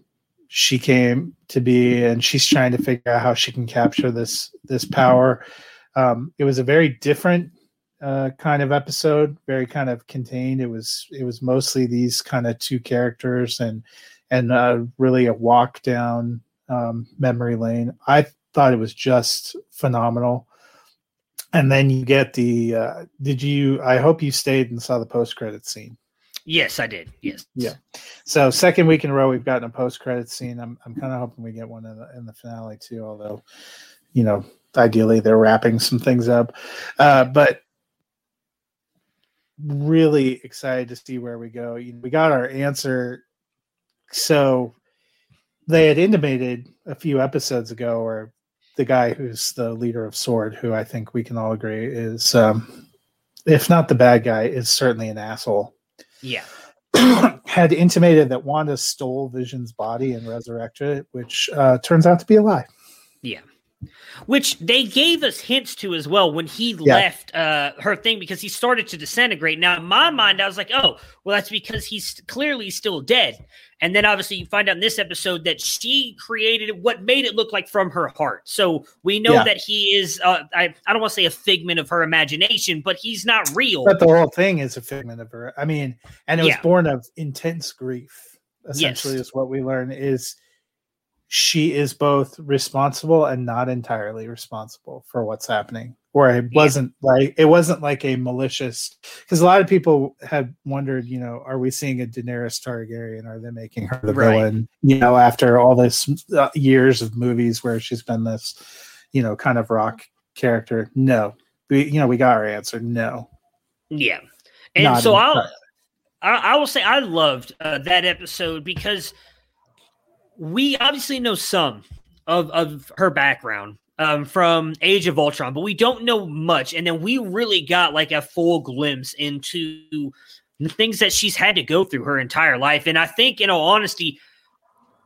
Speaker 2: she came to be and she's trying to figure out how she can capture this this power. Um, it was a very different uh, kind of episode, very kind of contained. It was it was mostly these kind of two characters and and uh, really a walk down um, memory lane. I thought it was just phenomenal. And then you get the. Uh, did you? I hope you stayed and saw the post credit scene.
Speaker 1: Yes, I did. Yes.
Speaker 2: Yeah. So second week in a row, we've gotten a post credit scene. I'm I'm kind of hoping we get one in the in the finale too. Although, you know, ideally they're wrapping some things up. Uh, but really excited to see where we go. We got our answer so they had intimated a few episodes ago, or the guy who's the leader of Sword, who I think we can all agree is, um, if not the bad guy, is certainly an asshole.
Speaker 1: Yeah. [clears throat]
Speaker 2: had intimated that Wanda stole Vision's body and resurrected it, which uh, turns out to be a lie.
Speaker 1: Yeah which they gave us hints to as well when he
Speaker 2: Yeah.
Speaker 1: left uh, her thing because he started to disintegrate. Now, in my mind, I was like, oh, well, that's because he's clearly still dead. And then obviously, you find out in this episode that she created what made it look like from her heart. So we know
Speaker 2: Yeah.
Speaker 1: that he is, uh, I, I don't want to say a figment of her imagination, but he's not real.
Speaker 2: But the whole thing is a figment of her. I mean, and it was
Speaker 1: Yeah.
Speaker 2: born of intense grief. Essentially,
Speaker 1: Yes.
Speaker 2: is what we learn is she is both responsible and not entirely responsible for what's happening. Or it wasn't like it wasn't like a malicious because a lot of people had wondered, you know, are we seeing a Daenerys Targaryen? Are they making her the
Speaker 1: Right.
Speaker 2: villain? You know, after all this uh, years of movies where she's been this, you know, kind of rock character. No, we you know we got our answer. No,
Speaker 1: Yeah. And
Speaker 2: Not
Speaker 1: so. I'll, I, I will say I loved uh, that episode because we obviously know some of, of her background um, from Age of Ultron, but we don't know much. And then we really got like a full glimpse into the things that she's had to go through her entire life. And I think, in all honesty,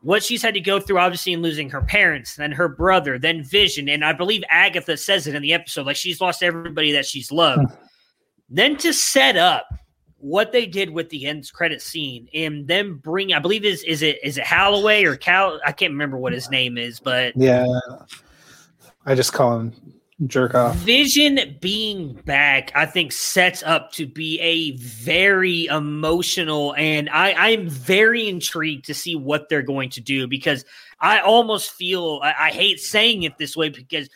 Speaker 1: what she's had to go through, obviously, in losing her parents, then her brother, then Vision, and I believe Agatha says it in the episode, like she's lost everybody that she's loved. then to set up what they did with the end credit scene and then bring, I believe is is it is it Holloway or Cal? I can't remember what his name is, but
Speaker 2: yeah. I just call him jerk off.
Speaker 1: Vision being back, I think, sets up to be a very emotional, and I, I'm very intrigued to see what they're going to do because I almost feel I, I hate saying it this way because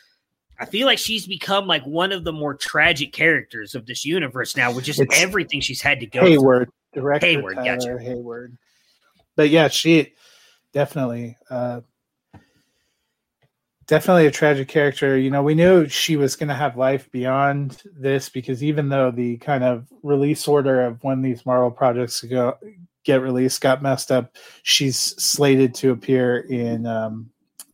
Speaker 1: I feel like she's become like one of the more tragic characters of this universe now, with just
Speaker 2: It's
Speaker 1: everything she's had to go through.
Speaker 2: Hayward, director
Speaker 1: Hayward,
Speaker 2: Tyler
Speaker 1: gotcha.
Speaker 2: Hayward. But yeah, she definitely, uh, definitely a tragic character. You know, we knew she was going to have life beyond this because even though the kind of release order of when these Marvel projects go get released got messed up, she's slated to appear in um,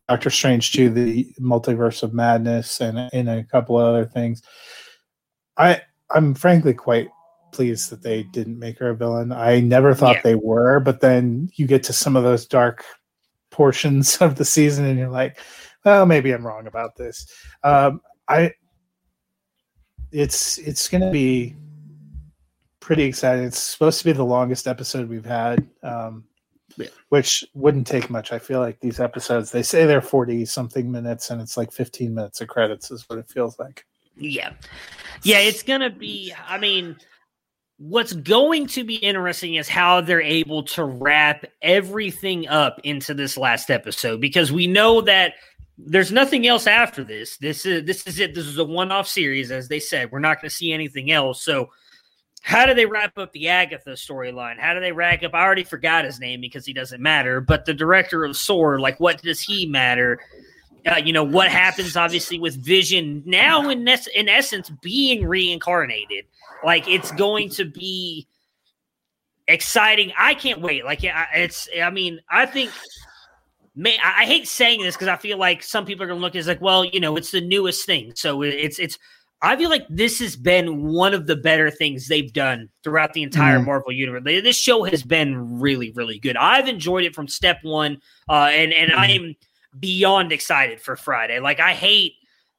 Speaker 2: Doctor Strange 2, the Multiverse of Madness, and in a couple of other things. I I'm frankly quite pleased that they didn't make her a villain. I never thought
Speaker 1: Yeah.
Speaker 2: they were, but then you get to some of those dark portions [laughs] of the season and you're like, well, maybe I'm wrong about this. Um, I it's it's going to be pretty exciting. It's supposed to be the longest episode we've had. Um,
Speaker 1: Yeah.
Speaker 2: which wouldn't take much. I feel like these episodes, they say they're 40 something minutes and it's like 15 minutes of credits is what it feels like.
Speaker 1: Yeah. Yeah, it's going to be, I mean, what's going to be interesting is how they're able to wrap everything up into this last episode because we know that there's nothing else after this. This is this is it. This is a one-off series as they said. We're not going to see anything else. So how do they wrap up the Agatha storyline? How do they wrap up? I already forgot his name because he doesn't matter. But the director of Sword, like, what does he matter? Uh, you know what happens, obviously, with Vision now in es- in essence being reincarnated. Like, it's going to be exciting. I can't wait. Like, it's. I mean, I think. May, I hate saying this because I feel like some people are going to look at it as like, well, you know, it's the newest thing, so it's it's. I feel like this has been one of the better things they've done throughout the entire
Speaker 2: Mhm.
Speaker 1: Marvel universe. This show has been really, really good. I've enjoyed it from step one, uh, and and I am beyond excited for Friday. Like I hate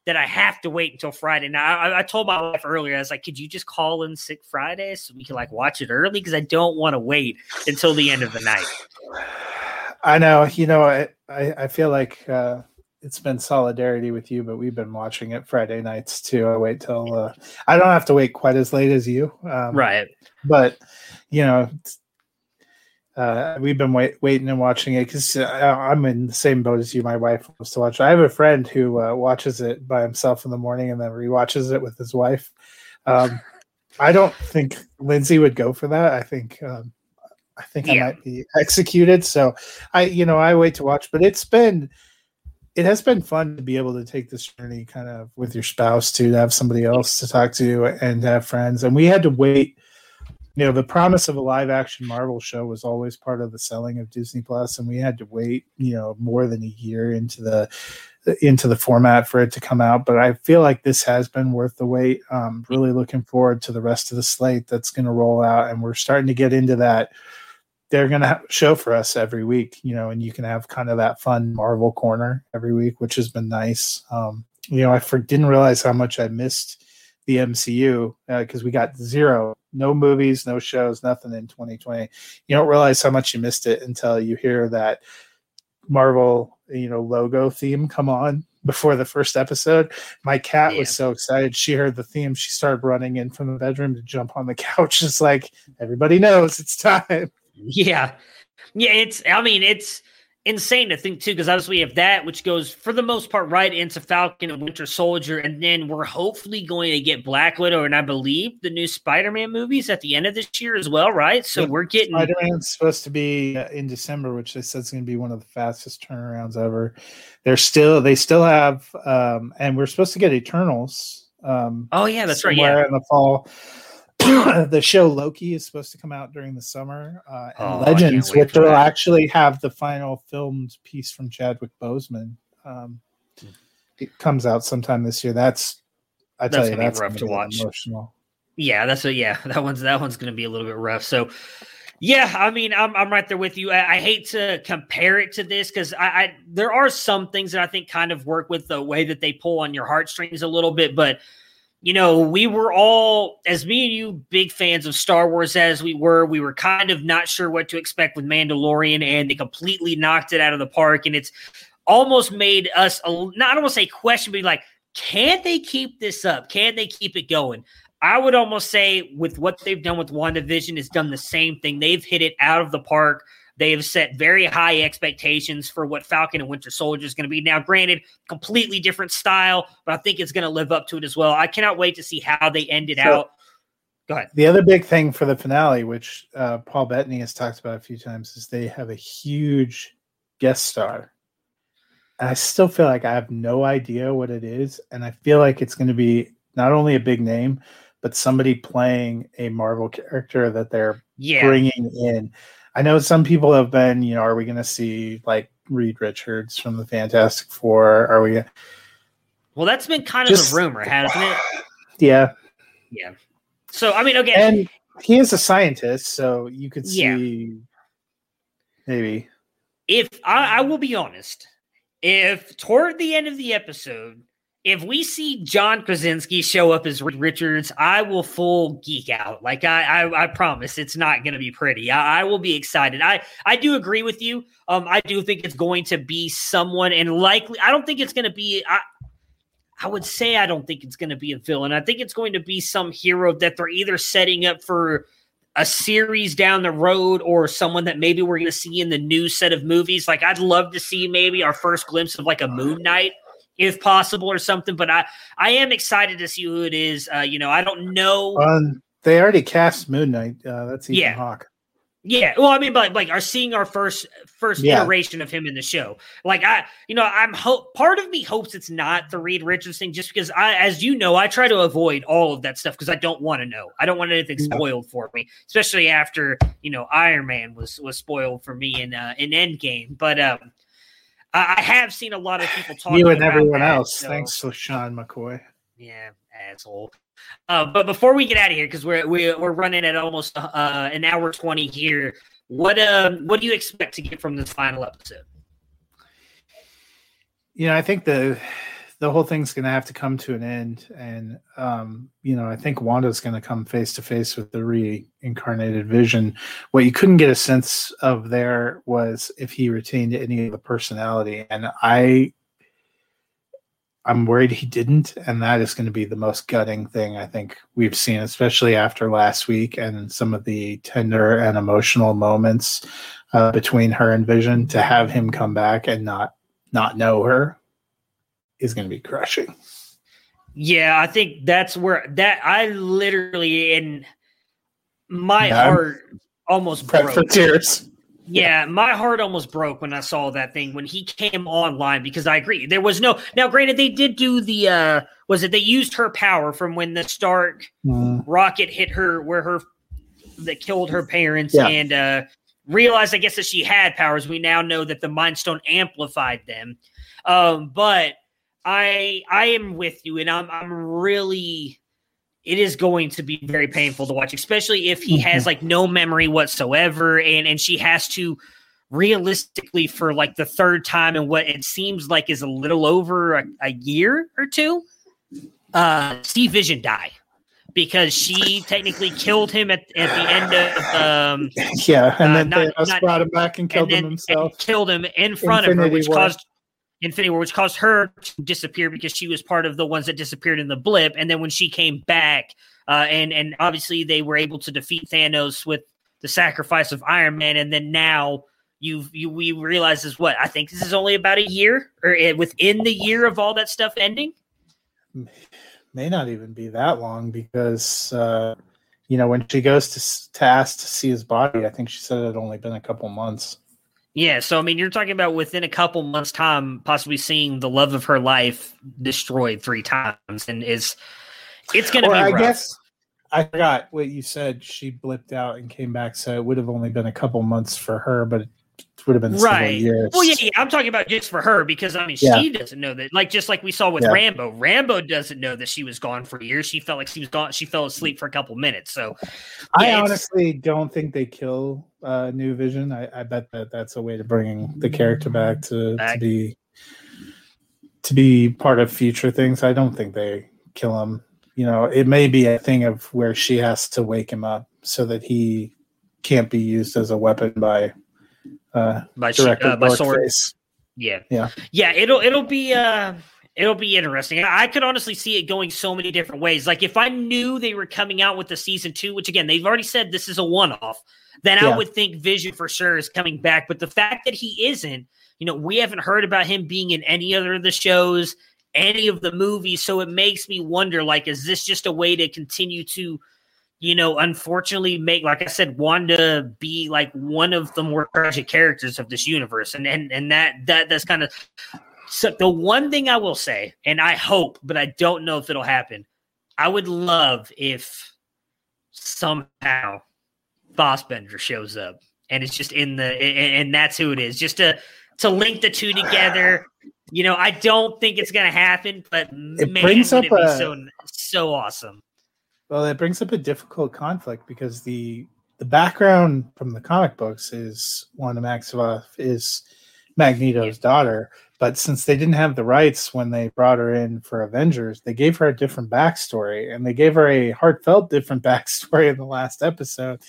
Speaker 1: that I have to wait until Friday. Now I, I told my wife earlier, I was like, "Could you just call in sick Friday so we can like watch it early?" Because I don't want to wait until the end of the night.
Speaker 2: I know. You know, I I, I feel like uh, it's been solidarity with you, but we've been watching it Friday nights too. I wait till uh, I don't have to wait quite as late as you, um,
Speaker 1: Right?
Speaker 2: But you know, uh, we've been wait, waiting and watching it because I'm in the same boat as you. My wife wants to watch. it. I have a friend who uh, watches it by himself in the morning and then rewatches it with his wife. Um, I don't think Lindsay would go for that. I think um, I think I might be executed. So I, you know, I wait to watch. But it's been it has been fun to be able to take this journey kind of with your spouse too, to have somebody else to talk to and to have friends. And we had to wait. You know, the promise of a live action Marvel show was always part of the selling of Disney Plus, and we had to wait, you know, more than a year into the into the format for it to come out. But I feel like this has been worth the wait. Um, really looking forward to the rest of the slate that's going to roll out, and we're starting to get into that they're going to show for us every week, you know, and you can have kind of that fun Marvel corner every week, which has been nice. Um, you know, I for, didn't realize how much I missed the MCU because we got zero, no movies, no shows, nothing in 2020. You don't realize how much you missed it until you hear that Marvel, you know, logo theme come on before the first episode. My cat was so excited. She heard the theme. She started running in from the bedroom to jump on the [laughs] couch. It's like everybody knows it's time.
Speaker 1: Yeah. Yeah, it's I mean, it's insane to think too, because obviously we have that, which goes for the most part right into Falcon and Winter Soldier, and then we're hopefully going to get Black Widow and I believe the new Spider-Man movies at the end of this year as well, right? So
Speaker 2: Yeah,
Speaker 1: we're getting
Speaker 2: Spider Man's supposed to be uh, in December, which they said is going to be one of the fastest turnarounds ever. They're still, they still have, um, and we're supposed to get Eternals. Um,
Speaker 1: Oh yeah, that's right. Yeah.
Speaker 2: in the fall. [coughs] the show Loki is supposed to come out during the summer, uh, and
Speaker 1: Oh,
Speaker 2: Legends, which will actually have the final filmed piece from Chadwick Boseman. Um, it comes out sometime this year. That's, I tell
Speaker 1: That's
Speaker 2: you, that's
Speaker 1: rough
Speaker 2: gonna
Speaker 1: watch.
Speaker 2: Emotional.
Speaker 1: Yeah, that's a yeah. [laughs] That one's that one's going to be a little bit rough. So, yeah, I mean, I'm I'm right there with you. I, I hate to compare it to this because I, I there are some things that I think kind of work with the way that they pull on your heartstrings a little bit, but you know, we were all as me and you big fans of Star Wars as we were. We were kind of not sure what to expect with Mandalorian, and they completely knocked it out of the park. And it's almost made us a, not almost say question, but like, can they keep this up? Can they keep it going? I would almost say with what they've done with WandaVision has done the same thing. They've hit it out of the park. They have set very high expectations for what Falcon and Winter Soldier is going to be. Now, granted, completely different style, but I think it's going to live up to it as well. I cannot wait to see how they end it
Speaker 2: So-
Speaker 1: out. Go ahead.
Speaker 2: The other big thing for the finale, which uh, Paul Bettany has talked about a few times, is they have a huge guest star. And I still feel like I have no idea what it is. And I feel like it's going to be not only a big name, but somebody playing a Marvel character that they're
Speaker 1: Yeah.
Speaker 2: bringing in. I know some people have been, you know, are we going to see like Reed Richards from the Fantastic Four? Are we?
Speaker 1: Well, that's been kind of
Speaker 2: Just-
Speaker 1: the rumor, hasn't it?
Speaker 2: Yeah.
Speaker 1: Yeah. So, I mean, again,
Speaker 2: And he is a scientist, so you could
Speaker 1: Yeah.
Speaker 2: see maybe.
Speaker 1: if I, I will be honest, if toward the end of the episode, if we see John Krasinski show up as Reed Richards, I will full geek out. Like I, I, I promise, it's not going to be pretty. I, I will be excited. I, I do agree with you. Um, I do think it's going to be someone, and likely, I don't think it's going to be. I, I would say I don't think it's going to be a villain. I think it's going to be some hero that they're either setting up for a series down the road or someone that maybe we're going to see in the new set of movies. Like I'd love to see maybe our first glimpse of like a Moon Knight if possible or something, but I I am excited to see who it is. Uh, you know, I don't know.
Speaker 2: Um, they already cast Moon Knight. Uh, that's Ethan
Speaker 1: Yeah.
Speaker 2: Hawke.
Speaker 1: Yeah, well, I mean, but like, are seeing our first first
Speaker 2: Yeah.
Speaker 1: iteration of him in the show. Like, I, you know, I'm hope part of me hopes it's not the Reed Richards thing, just because I, as you know, I try to avoid all of that stuff because I don't want to know. I don't want anything spoiled for me, especially after you know Iron Man was was spoiled for me in uh, in Endgame. But um, I, I have seen a lot of people talking.
Speaker 2: You and everyone
Speaker 1: that,
Speaker 2: else.
Speaker 1: so-
Speaker 2: Thanks to Sean McCoy.
Speaker 1: yeah, asshole. Uh, but before we get out of here, because we're we're we're running at almost uh, an hour twenty here. What um what do you expect to get from this final episode?
Speaker 2: You know, I think the the whole thing's going to have to come to an end, and um, you know, I think Wanda's going to come face to face with the reincarnated Vision. What you couldn't get a sense of there was if he retained any of the personality, and I I'm worried he didn't, and that is going to be the most gutting thing I think we've seen, especially after last week and some of the tender and emotional moments uh, between her and Vision. To have him come back and not not know her is going to be crushing.
Speaker 1: Yeah, I think that's where that I literally in my
Speaker 2: Yeah,
Speaker 1: heart almost broke.
Speaker 2: for tears.
Speaker 1: Yeah, my heart almost broke when I saw that thing when he came online because I agree. There was no now granted they did do the uh was it they used her power from when the Stark
Speaker 2: Mm,
Speaker 1: rocket hit her where her that killed her parents
Speaker 2: Yeah.
Speaker 1: and uh realized I guess that she had powers. We now know that the Mind Stone amplified them. Um but I I am with you and I'm I'm really it is going to be very painful to watch, especially if he has like no memory whatsoever, and and she has to realistically for like the third time in what it seems like is a little over a, a year or two, uh, see Vision die because she technically killed him at, at the end of um [laughs]
Speaker 2: yeah, and
Speaker 1: Uh,
Speaker 2: then
Speaker 1: not-
Speaker 2: Thanos
Speaker 1: not-
Speaker 2: brought him back and killed
Speaker 1: and
Speaker 2: him
Speaker 1: then
Speaker 2: himself.
Speaker 1: and killed him in front of her, which
Speaker 2: War.
Speaker 1: caused Infinity War, which caused her to disappear because she was part of the ones that disappeared in the blip. And then when she came back, uh, and and obviously they were able to defeat Thanos with the sacrifice of Iron Man, and then now you you we realize is what I think this is only about a year or uh, within the year of all that stuff ending.
Speaker 2: May not even be that long because uh, you know when she goes to s- to ask to see his body, I think she said it had only been a couple months.
Speaker 1: Yeah, so I mean, you're talking about within a couple months' time, possibly seeing the love of her life destroyed three times, and is it's going to be
Speaker 2: I
Speaker 1: rough.
Speaker 2: guess I forgot what you said. She blipped out and came back, so it would have only been a couple months for her, but would have been
Speaker 1: right.
Speaker 2: years.
Speaker 1: Well, yeah, yeah, I'm talking about just for her because I mean,
Speaker 2: Yeah.
Speaker 1: she doesn't know that. Like just like we saw with
Speaker 2: Yeah.
Speaker 1: Rambeau, Rambeau doesn't know that she was gone for years. She felt like she was gone. She fell asleep for a couple minutes. So
Speaker 2: I honestly don't think they kill uh, New Vision. I, I bet that that's a way to bring the character back to, to be to be part of future things. I don't think they kill him. You know, it may be a thing of where she has to wake him up so that he can't be used as a weapon by uh,
Speaker 1: by
Speaker 2: director
Speaker 1: uh, by sword.
Speaker 2: Dorkface.
Speaker 1: Yeah.
Speaker 2: Yeah.
Speaker 1: Yeah, it'll it'll be uh it'll be interesting. I could honestly see it going so many different ways. Like if I knew they were coming out with the season 2, which again, they've already said this is a one-off, then I would think Vision for sure is coming back, but the fact that he isn't, you know, we haven't heard about him being in any other of the shows, any of the movies, so it makes me wonder like is this just a way to continue to you know, unfortunately make like I said, Wanda be like one of the more tragic characters of this universe. And and and that that that's kind of so the one thing I will say, and I hope, but I don't know if it'll happen. I would love if somehow Fassbender shows up and it's just in the and, and that's who it is. Just to to link the two together. You know, I don't think it's gonna happen, but man,
Speaker 2: brings up
Speaker 1: it be
Speaker 2: a-
Speaker 1: so so awesome.
Speaker 2: Well, it brings up a difficult conflict because the the background from the comic books is Wanda Maximoff is Magneto's daughter, but since they didn't have the rights when they brought her in for Avengers, they gave her a different backstory, and they gave her a heartfelt different [laughs] backstory in the last episode.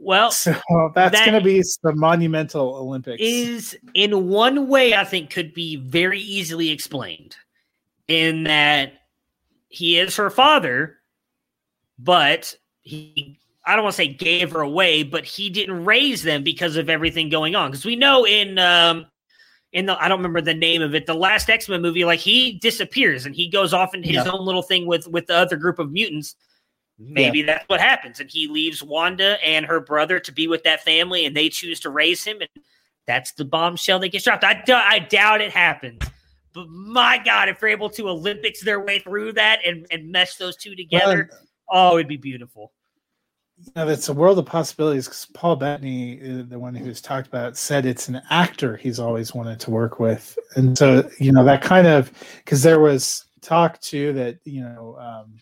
Speaker 1: Well,
Speaker 2: So that's
Speaker 1: that-
Speaker 2: going to be some monumental Olympics.
Speaker 1: is in one way I think could be very easily explained in that he is her father, but he I don't want to say gave her away, but he didn't raise them because of everything going on. Because we know in um in the I don't remember the name of it, the last X Men movie, like he disappears and he goes off in his
Speaker 2: Yeah.
Speaker 1: own little thing with with the other group of mutants. Maybe that's what happens, and he leaves Wanda and her brother to be with that family, and they choose to raise him, and that's the bombshell that gets dropped. I, d- I doubt it happens, but my God, if they're able to Olympics their way through that and, and mesh those two together, oh, it'd be beautiful.
Speaker 2: you know, it's a world of possibilities because Paul Bettany, uh, the one who's talked about, said it's an actor he's always wanted to work with, and so you know that kind of because there was talk too that you know um,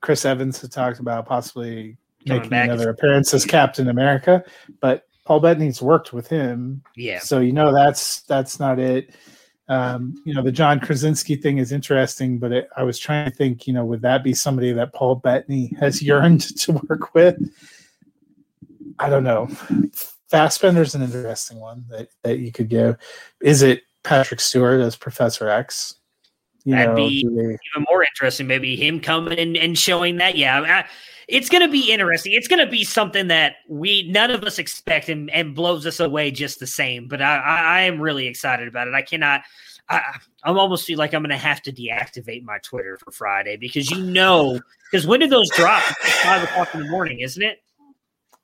Speaker 2: Chris Evans had talked about possibly
Speaker 1: Coming
Speaker 2: making another appearance as Captain America, but Paul Bettany's worked with him,
Speaker 1: Yeah.
Speaker 2: so you know that's that's not it. Um, you know, the John Krasinski thing is interesting, but it, I was trying to think, you know, would that be somebody that Paul Bettany has [laughs] yearned to work with? I don't know. Fassbender's an interesting one that, that you could give. Is it Patrick Stewart as Professor X? You
Speaker 1: That'd be-
Speaker 2: do they-
Speaker 1: even more interesting. Maybe him coming and, and showing that. Yeah, I mean, I- it's going to be interesting. It's going to be something that we none of us expect and, and blows us away just the same. But I, I, I am really excited about it. I cannot. I, I'm almost feel like I'm going to have to deactivate my Twitter for Friday because you know because when did those drop? Five o'clock in the morning, isn't it?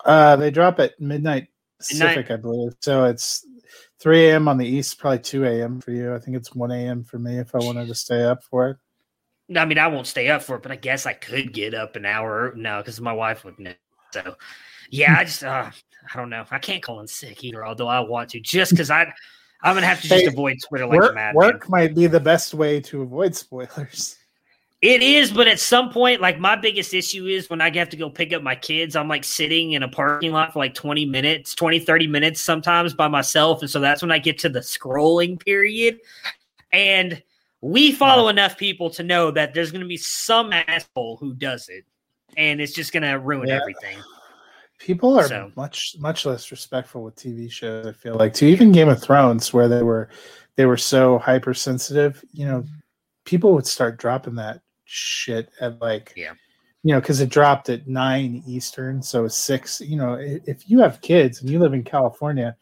Speaker 2: Uh, they drop at midnight
Speaker 1: Midnight.
Speaker 2: Pacific, I believe. So it's 3 a.m. on the East, probably 2 a.m. for you. I think it's 1 a.m. for me if I wanted to stay up for it.
Speaker 1: No, I mean, I won't stay up for it, but I guess I could get up an hour now because my wife would know. So, yeah, I just, uh, I don't know. I can't call in sick either, although I want to, just because I, I'm gonna have to just
Speaker 2: Hey,
Speaker 1: avoid Twitter like a
Speaker 2: work, work might be the best way to avoid spoilers.
Speaker 1: It is, but at some point, like my biggest issue is when I have to go pick up my kids, I'm like sitting in a parking lot for like 20 minutes, 20, 30 minutes sometimes by myself. And so that's when I get to the scrolling period. And we follow enough people to know that there's going to be some asshole who does it. And it's just going to ruin
Speaker 2: Yeah.
Speaker 1: everything.
Speaker 2: People are
Speaker 1: So-
Speaker 2: much much less respectful with TV shows. I feel like to even Game of Thrones, where they were they were so hypersensitive. You know, people would start dropping that shit at like
Speaker 1: Yeah.
Speaker 2: you know because it dropped at nine Eastern, so six. You know, if you have kids and you live in California.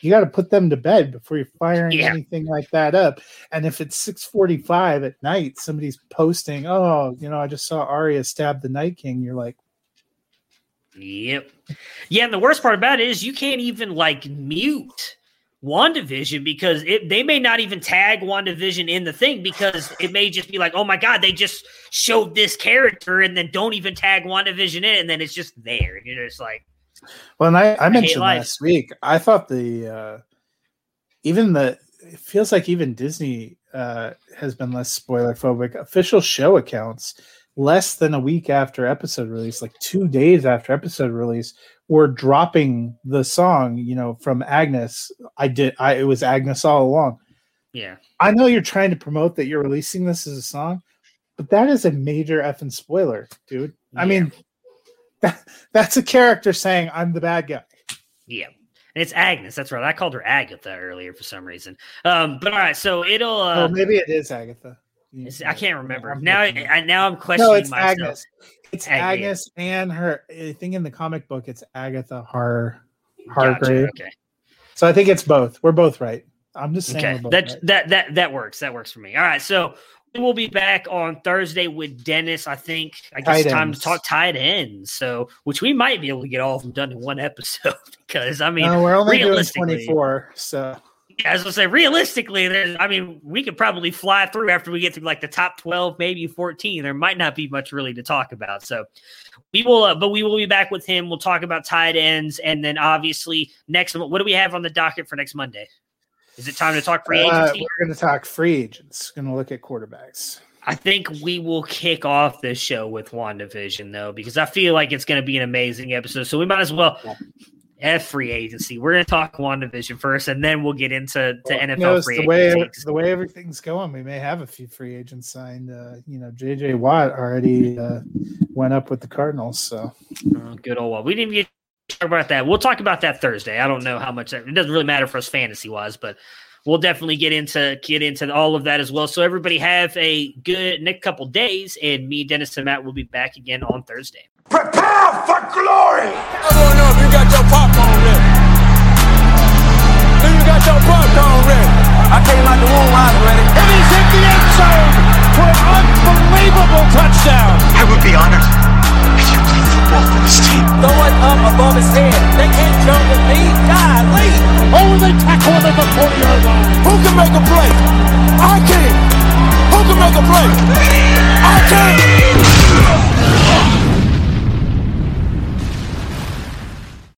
Speaker 2: You got to put them to bed before you're firing
Speaker 1: Yeah.
Speaker 2: anything like that up. And if it's six forty-five at night, somebody's posting, "Oh, you know, I just saw Arya stab the Night King." You're like,
Speaker 1: Yep. Yeah, and the worst part about it is you can't even like mute WandaVision because it they may not even tag WandaVision in the thing because it may just be like, oh my god, they just showed this character and then don't even tag WandaVision in and then it's just there. And you're just like,
Speaker 2: Well, and I, I
Speaker 1: hate
Speaker 2: mentioned last week, I thought the uh, even the it feels like even Disney uh, has been less spoiler phobic. Official show accounts less than a week after episode release, like two days after episode release, were dropping the song. You know, from Agnes. I did. I it was Agnes all along.
Speaker 1: yeah,
Speaker 2: I know you're trying to promote that you're releasing this as a song, but that is a major effing spoiler, dude. I mean, that, that's a character saying I'm the bad guy.
Speaker 1: yeah. And it's Agnes. That's right. I called her Agatha earlier for some reason. Um, but all right, so it'll. Uh,
Speaker 2: oh, maybe it is Agatha.
Speaker 1: I can't remember now. I, now I'm questioning
Speaker 2: no, it's
Speaker 1: myself.
Speaker 2: Agnes. It's
Speaker 1: Ag-
Speaker 2: Agnes and her. I think in the comic book, it's Agatha Har
Speaker 1: Gotcha, Okay.
Speaker 2: So I think it's both. We're both right. I'm just saying.
Speaker 1: Okay, that
Speaker 2: right.
Speaker 1: that that that works. That works for me. All right, so we will be back on Thursday with Dennis. I think I guess
Speaker 2: Tight
Speaker 1: it's time
Speaker 2: ends.
Speaker 1: to talk tight ends. So, which we might be able to get all of them done in one episode [laughs] because I mean,
Speaker 2: no, we're only doing 24. So
Speaker 1: as I say, realistically, there's. I mean, we could probably fly through after we get through like the top twelve, maybe fourteen. There might not be much really to talk about. So, we will, uh, but we will be back with him. We'll talk about tight ends, and then obviously next. What do we have on the docket for next Monday? Is it time to talk free
Speaker 2: uh, we're going to talk free agents. Going to look at quarterbacks.
Speaker 1: I think we will kick off this show with WandaVision, though, because I feel like it's going to be an amazing episode. So we might as well F free agency. We're going to talk WandaVision first, and then we'll get into to NFL
Speaker 2: You know,
Speaker 1: free
Speaker 2: the way
Speaker 1: agency.
Speaker 2: the way everything's going, we may have a few free agents signed. Uh, you know, JJ Watt already uh, went up with the Cardinals. So
Speaker 1: Oh, good old one. We didn't even talk about that. We'll talk about that Thursday. I don't know how much that, it doesn't really matter for us fantasy wise, but we'll definitely get into get into all of that as well. So everybody have a good next couple days, and me, Dennis, and Matt will be back again on Thursday.
Speaker 3: Prepare for glory! I don't know if you got your popcorn ready. Do you got your popcorn ready? I came out the womb, I was ready. And he's hit the end zone for an unbelievable touchdown.
Speaker 4: I would be honored
Speaker 3: Throw it up above his head. They can't jump with me. Die, Lee. Oh, they tackle him at the 40 yard line. Who can make a play? I can. Who can make a play? I can.